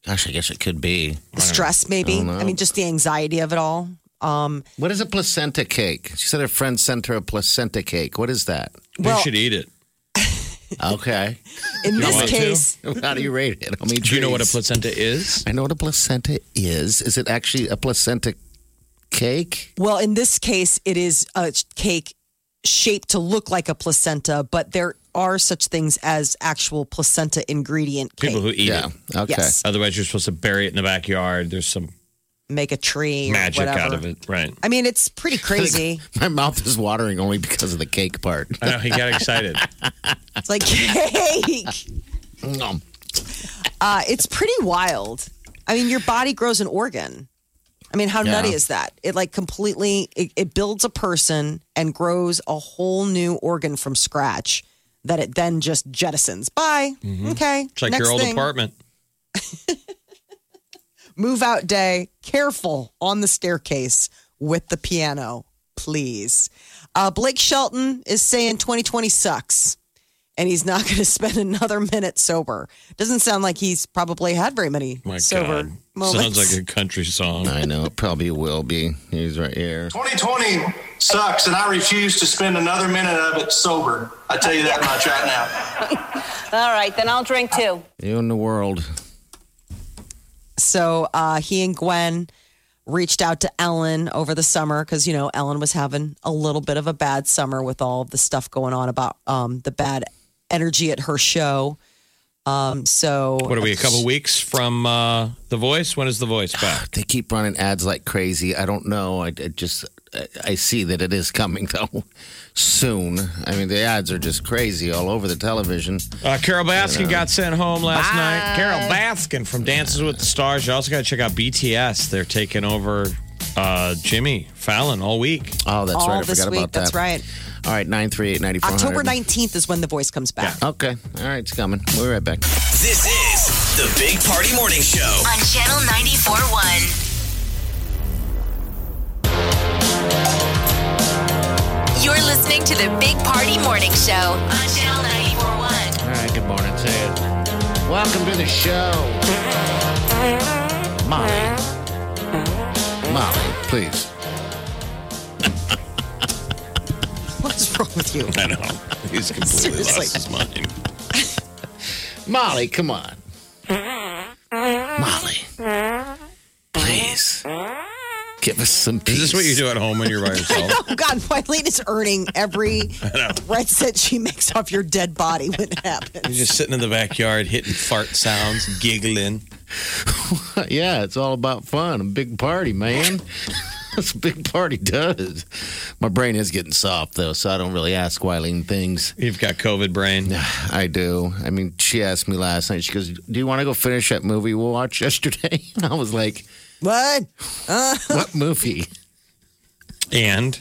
Gosh, I guess it could be. The stress, maybe. I. I mean, just the anxiety of it all. Um, What is a placenta cake? She said her friend sent her a placenta cake. What is that? Well- you should eat it. Okay. in You this want to? case, How do you rate it? How many Do you know what a placenta is? I know what a placenta is. Is it actually a placenta cake? well, in this case, it is a cake shaped to look like a placenta, but there are such things as actual placenta ingredient cake. People who eat Yeah. it. Okay. Yes. Otherwise, you're supposed to bury it in the backyard. There's some Make a tree, magic whatever. out of it, right? I mean, it's pretty crazy. My mouth is watering only because of the cake part. I know he got excited. it's like cake. Nom. Uh, it's pretty wild. I mean, your body grows an organ. I mean, how Yeah. nutty is that? It like completely it, it builds a person and grows a whole new organ from scratch that it then just jettisons. Bye. Okay. It's like Next your old thing. apartment. Move out day. Careful on the staircase with the piano, please. Uh, Blake Shelton is saying 2020 sucks. And he's not going to spend another minute sober. Doesn't sound like he's probably had very many My sober God, moments. sounds like a country song. I know. It probably will be. He's right here. 2020 sucks, and I refuse to spend another minute of it sober. I tell you that much right now. All right, then I'll drink too. You in the world. So uh, he and Gwen reached out to Ellen over the summer because you know Ellen was having a little bit of a bad summer with all of the stuff going on about um, the bad energy at her show. Um, so What are we? A couple weeks from uh, The Voice? When is The Voice back? They keep running ads like crazy. I don't know. I, I just I, I see that it is coming though soon. I mean, the ads are just crazy all over the television. Uh, Carole Baskin You know. got sent home last Bye. night. Carole Baskin from Dances with the Stars. You also got to check out BTS. They're taking over uh, Jimmy Fallon all week. Oh, that's all right. I this forgot week. about that. That's right. All right, nine three eight ninety four. October nineteenth is when the voice comes back. Okay. All right, it's coming. We'll be right back. This is the Big Party Morning Show. On Channel 94.1. You're listening to the Big Party Morning Show on Channel 94.1. All right. Good morning. Say it. Welcome to the show. Molly. Molly, please. What's wrong with you? I know. He's completely Seriously. lost his mind. Molly, come on. Molly. Please. Give us some peace. Is this what you do at home when you're by yourself? Oh God, Wileen is earning every know. red cent she makes off your dead body when it happens. You're just sitting in the backyard hitting fart sounds, giggling. yeah, it's all about fun. A big party, man. That's what a big party does. My brain is getting soft, though, so I don't really ask Wileen things. You've got COVID brain. I do. I mean, she asked me last night, she goes, Do you want to go finish that movie we watched yesterday? And I was like, What? Uh, What movie? And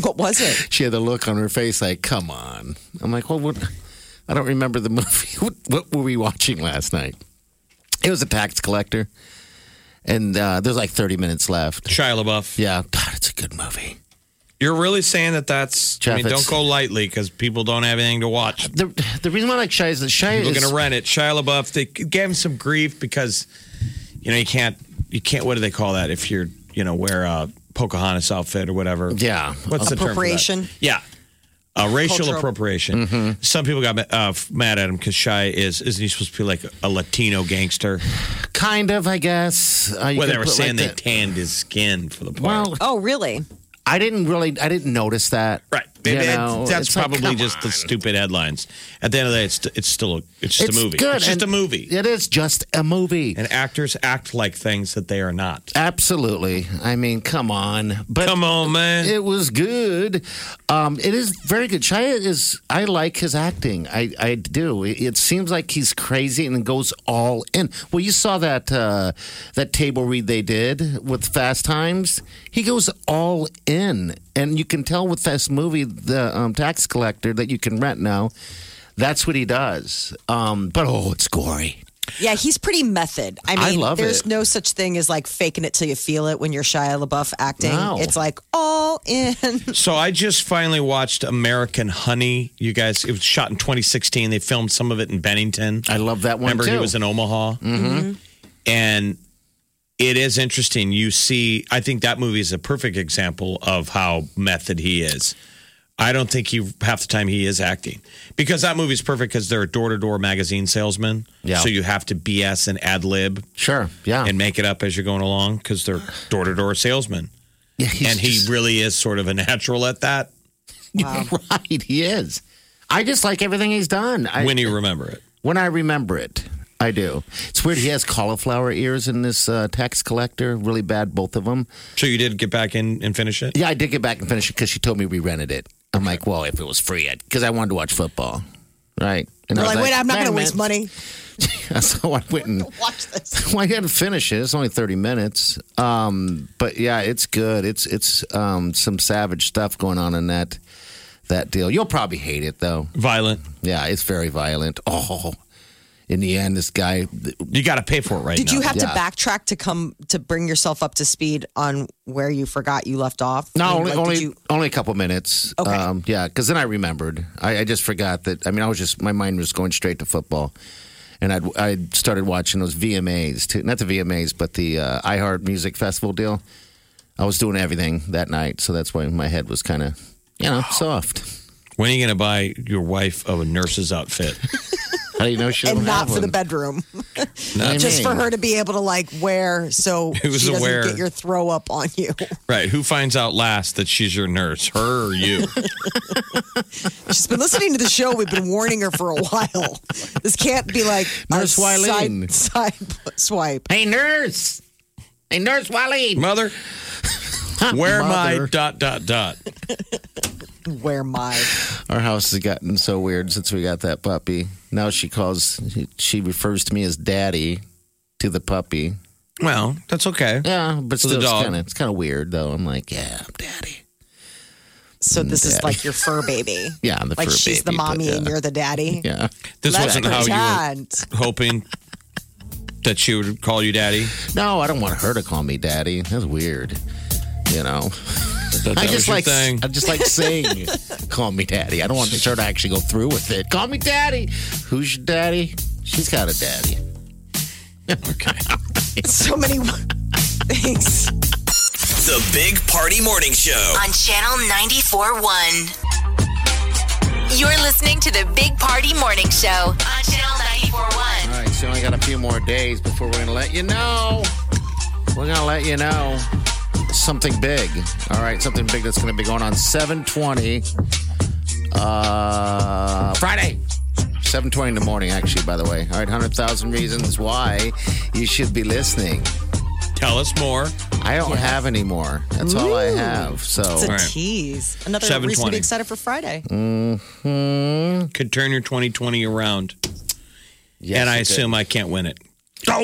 what was it? She had the look on her face like, Come on. I'm like, Well, what? I don't remember the movie. What, what were we watching last night? It was a tax collector. And uh, there's like 30 minutes left. Shia LaBeouf. Yeah, God, it's a good movie. You're really saying that that's. Jeff, I mean, don't go lightly because people don't have anything to watch. The, the reason why I like Shia is that Shia People are is going to rent it. Shia LaBeouf. They gave him some grief because, you know, you can't. You can't. What do they call that? If you're, you know, wear a Pocahontas outfit or whatever. Yeah. What's the term for that? Appropriation? Yeah. Uh, racial Cultural- appropriation. Mm-hmm. Some people got uh, mad at him because Shia is isn't he supposed to be like a Latino gangster? kind of, I guess. Uh, you Well, could they were put saying like they that. tanned his skin for the part. Well, Oh, really? I didn't really, I didn't notice that. Right. You it- know, that's like, probably come just the stupid headlines. At the end of the day, it's it's still a, it's just It's a movie. good, It's just and a movie. It is just a movie. And actors act like things that they are not. Absolutely. I mean, come on. But Come on, man. It was good. Um, it is very good. Shia is. I like his acting. I, I do. It, it seems like he's crazy and goes all in. Well, you saw that uh, that table read they did with Fast Times. He goes all in, and you can tell with this movie, the um, tax collector that you can rent now. That's what he does. Um, but oh, it's gory. Yeah, he's pretty method. I I mean, love there's it. no such thing as like faking it till you feel it when you're Shia LaBeouf acting. No. It's like all in. So I just finally watched American Honey. You guys, it was shot in 2016. They filmed some of it in Bennington. I love that one Remember, he was in Omaha. Mm-hmm. And it is interesting. You see, I think that movie is a perfect example of how method he is. I don't think he half the time he is acting because that movie is perfect because they're a door to door magazine salesman. Yeah. So you have to BS and ad lib Sure. Yeah. and make it up as you're going along because they're door to door salesmen. Yeah, And he just- really is sort of a natural at that right, he is. I just like everything he's done. I, when you remember it. when I remember it, I do. It's weird. He has cauliflower ears in this uh, tax collector. Really bad, both of them. So you did get back in and finish it? Yeah, I did get back and finish it because she told me we rented it. I'm like, well, if it was free, because I wanted to watch football, right? And I You're was like, wait, I'm not going to waste money. so I went and Watch this. well, I had to finish it. It's only thirty minutes. Um, but yeah, it's good. It's it's um, some savage stuff going on in that that deal. You'll probably hate it though. Violent. Yeah, it's very violent. Oh, in the end, this guy. You got to pay for it right Did now. you have Yeah. to backtrack to come to bring yourself up to speed on where you forgot you left off? No, I mean, only like, only, you- only a couple minutes. Okay. Um, yeah, because then I remembered. I, I just forgot that. I mean, I was just my mind was going straight to football, and I'd, I started watching those VMAs too. Not the VMAs, but the uh, iHeart Music Festival deal. I was doing everything that night, so that's why my head was kind of you know soft. When are you going to buy your wife a nurse's outfit? How do you know she and don't not have for the bedroom, I just for her to be able to like wear so Who's she doesn't aware? get your throw up on you. right. Who finds out last that she's your nurse, her or you? She's been listening to the show. We've been warning her for a while. This can't be like Nurse a Wileen. side, side swipe. Hey, nurse. Hey, nurse Wileen. Mother, where my dot, dot, dot. Where my Our house has gotten so weird since we got that puppy. Now she calls, she refers to me as daddy to the puppy. Well, that's okay. Yeah, but still, the it's dog. kind of it's kind of weird though. I'm like, yeah, I'm daddy. so this is Daddy. like your fur baby. Yeah, I'm the like fur she's the baby, but mommy and yeah. you're the daddy. Yeah, This Let's wasn't how you pretend. were hoping that she would call you daddy. no, I don't want her to call me daddy. That's weird. You know, That, that I just like thing. I just like saying, call me daddy. I don't want her to actually go through with it. Call me daddy. Who's your daddy? She's got a daddy. Okay. so many things. The Big Party Morning Show. on Channel 94.1. You're listening to the Big Party Morning Show on Channel 94.1. All right, so only got a few more days before we're going to let you know. We're going to let you know something big. All right, something big that's going to be going on 720 uh, Friday. 720 in the morning, actually, by the way. All right, 100,000 reasons why you should be listening. Tell us more. I don't have any more. That's all I have. So, It's a All right. tease. Another reason to be excited for Friday. Mhm. Could turn your 2020 around. Yes, and I it did. assume I can't win it.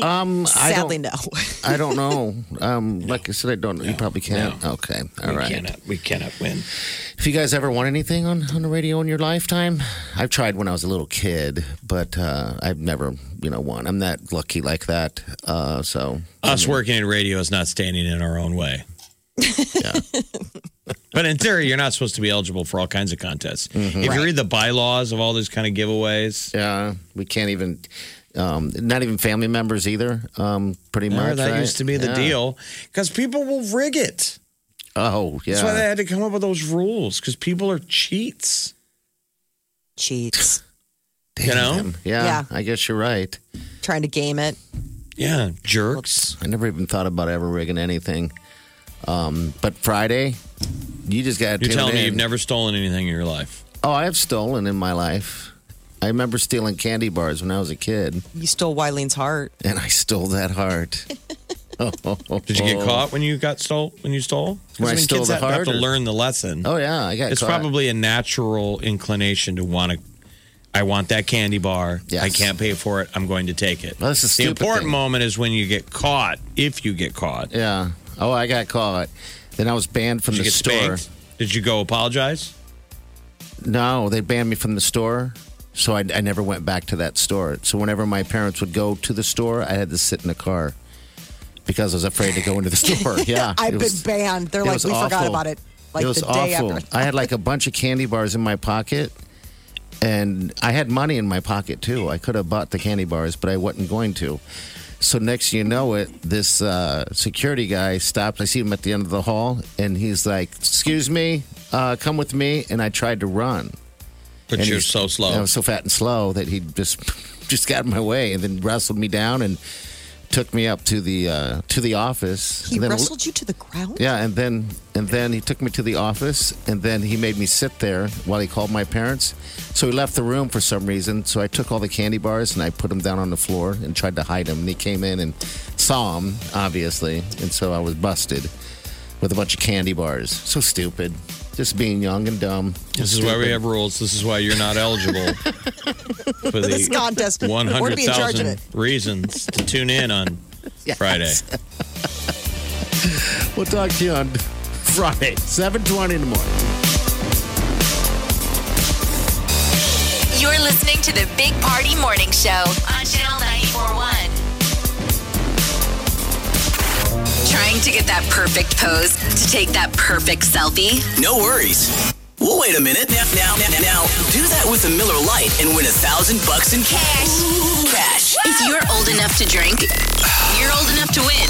Um, I Sadly, don't, no. I don't know. Um, like I said, I don't. you probably can't. Okay, all we right. Cannot, we cannot win. If you guys ever won anything on, on the radio in your lifetime, I've tried when I was a little kid, but uh, I've never, you know, won. I'm not lucky like that. Uh, so Us working in radio is not standing in our own way. Yeah. But in theory, you're not supposed to be eligible for all kinds of contests. If Right. you read the bylaws of all these kind of giveaways, yeah, we can't even. Um, not even family members either. Um, pretty Yeah, much. that right? used to be the Yeah. deal because people will rig it. Oh yeah. That's why they had to come up with those rules because people are cheats. Cheats. Damn you know? Yeah, Yeah. I guess you're right. Trying to game it. Yeah, jerks. I never even thought about ever rigging anything. Um, but Friday, you just got. You're telling me you've never stolen anything in your life? Oh, I have stolen in my life. I remember stealing candy bars when I was a kid, You stole Wileen's heart. and I stole that heart. Oh. Did you get caught when you got stole when you stole? 'Cause, When I stole kids the have, have to or- learn the lesson. Oh yeah, I got it's caught. probably a natural inclination to want to. I want that candy bar. I can't pay for it. I'm going to take it. Well, that's a the important thing. moment is when you get caught. If you get caught, Yeah. Oh, I got caught. Then I was banned from Did you the get store. spanked? Did you go apologize? No, they banned me from the store. So I, I never went back to that store. So whenever my parents would go to the store, I had to sit in the car because I was afraid to go into the store. Yeah, I've it been was- banned. They're like, was we forgot about it. Like it was the day awful. after. I had like a bunch of candy bars in my pocket, and I had money in my pocket too. I could have bought the candy bars, but I wasn't going to. So next you know it, this uh, security guy stopped. I see him at the end of the hall, and he's like, "Excuse me, uh, come with me." And I tried to run. But And you're so slow. I was so fat and slow that he just just got in my way, and then wrestled me down and took me up to the uh, to the office. He then- wrestled you to the ground? yeah, and then and then he took me to the office, and then he made me sit there while he called my parents. So he left the room for some reason. So I took all the candy bars and I put them down on the floor and tried to hide them. And he came in and saw them, obviously, and so I was busted with a bunch of candy bars. So stupid, just being young and dumb. This is why we have rules. This is why you're not eligible for the contest. Or to be in of 100,000 it. reasons to tune in on Friday. We'll talk to you on Friday, seven twenty in the morning. You're listening to the Big Party Morning Show on Channel 94.1. Trying to get that perfect pose to take that perfect selfie? No worries. Well, wait a minute. Now, now, now, now, do that with a Miller Lite and win a thousand bucks in cash. Cash. If you're old enough to drink, you're old enough to win.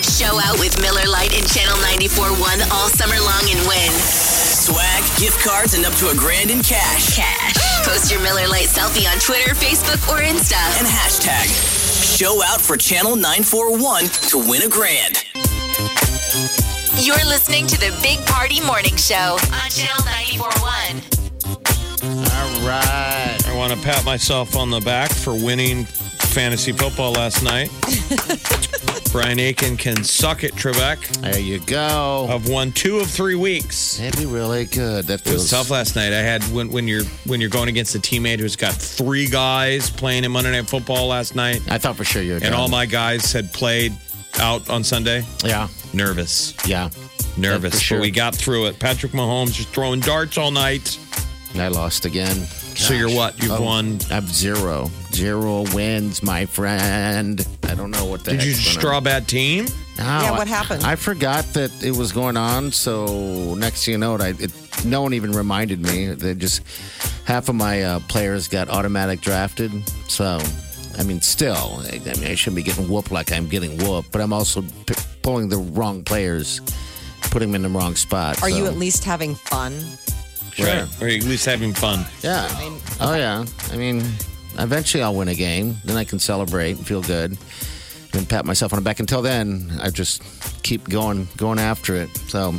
Show out with Miller Lite and Channel 94.1 all summer long and win. Swag, gift cards, and up to a grand in cash. Cash. Post your Miller Lite selfie on Twitter, Facebook, or Insta. And hashtag show out for Channel 941 to win a grand. You're listening to the Big Party Morning Show on Channel 94.1. All right. I want to pat myself on the back for winning fantasy football last night. Brian Aiken can suck it, Trebek. There you go. I've won two of three weeks. That'd be really good. That It feels was tough last night. I had when when you're when you're going against a teammate who's got three guys playing in Monday Night Football last night, I thought for sure you were and done. all my guys had played out on Sunday. yeah, Nervous, yeah. nervous. sure. But we got through it. Patrick Mahomes just throwing darts all night. And I lost again. So you're what? You've Oh, won. I have zero. Zero wins, my friend. I don't know what the Did you heck's just draw bad team? No, Yeah, I- what happened? I forgot that it was going on. So next thing you know, it, I, it, no one even reminded me. They just half of my uh, players got automatic drafted. So, I mean, still, I, I mean, I shouldn't be getting whooped like I'm getting whooped, but I'm also p- pulling the wrong players, putting them in the wrong spot. Are so. you at least having fun? Sure. Or at least having fun. Yeah. oh yeah. I mean, eventually I'll win a game. Then I can celebrate and feel good, and pat myself on the back. Until then, I just keep going, going after it. So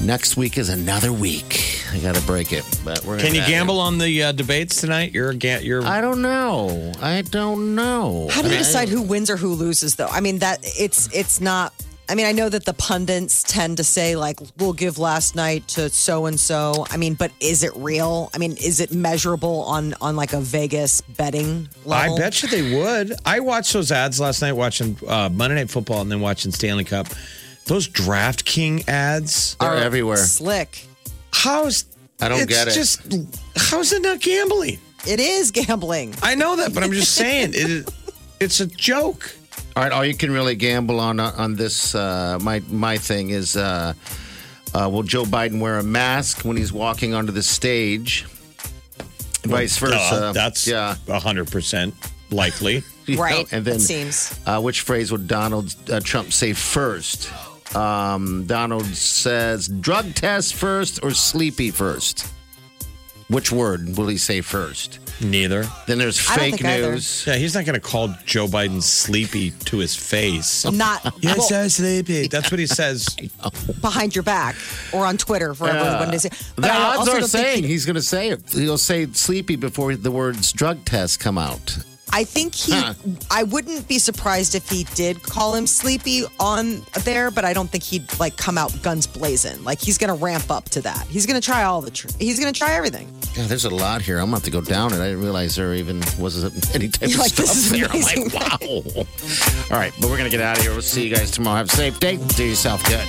next week is another week. I got to break it, but we're. Can you gamble on the uh, debates tonight? You're ga- you're. I don't know. I don't know. How do you I- decide who wins or who loses, though? I mean, that it's it's not. I mean, I know that the pundits tend to say like, "We'll give last night to so and so." I mean, but is it real? I mean, is it measurable on on like a Vegas betting level? I bet you they would. I watched those ads last night, watching uh, Monday Night Football and then watching Stanley Cup. Those DraftKings ads They're everywhere. Slick. How's I don't it's get it. Just how's it not gambling? It is gambling. I know that, but I'm just saying it. is- It's a joke. All right, all you can really gamble on on this. Uh, my my thing is, uh, uh, will Joe Biden wear a mask when he's walking onto the stage? Vice versa. Duh, that's yeah, hundred percent likely. You know, Right, and then it seems. Uh, which phrase would Donald uh, Trump say first? Um, Donald says drug test first or sleepy first. Which word will he say first? Neither. Then there's I don't fake think either. news. Yeah, he's not going to call Joe Biden sleepy to his face. Not Yes, well, I'm sleepy. That's what he says. behind your back or on Twitter for everyone to see. But The I odds also are don't think saying he- he's going to say it. He'll say sleepy before the words drug test come out. I think he. Huh. I wouldn't be surprised if he did call him sleepy on there, but I don't think he'd like come out guns blazing. Like he's going to ramp up to that. He's going to try all the. Tr- he's going to try everything. God, there's a lot here. I'm going to have to go down it. I didn't realize there even was any type You're of like, stuff this is there. amazing. I'm like, wow. All right, but we're going to get out of here. We'll see you guys tomorrow. Have a safe day. Do yourself good.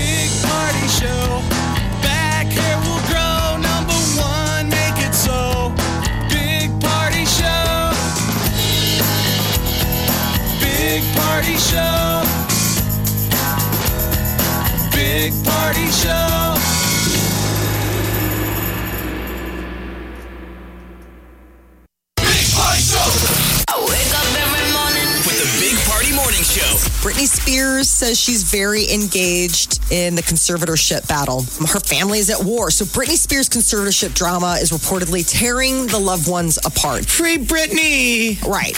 Britney Spears says she's very engaged in the conservatorship battle. Her family is at war, so Britney Spears' conservatorship drama is reportedly tearing the loved ones apart. Free Britney. Right.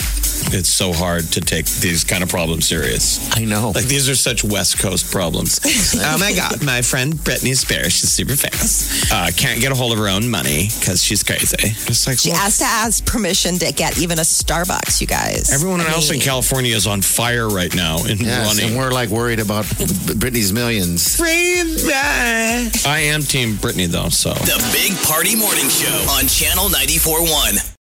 It's so hard to take these kind of problems serious. I know. Like these are such West Coast problems. oh my God, my friend Britney Spears, she's super famous. Uh, can't get a hold of her own money because she's crazy. It's like She well, has to ask permission to get even a Starbucks, you guys. everyone I else in California is on fire right now and Yes, running. and we're like worried about Britney's millions. I am Team Brittany though, so. The Big Party Morning Show on Channel 94.1.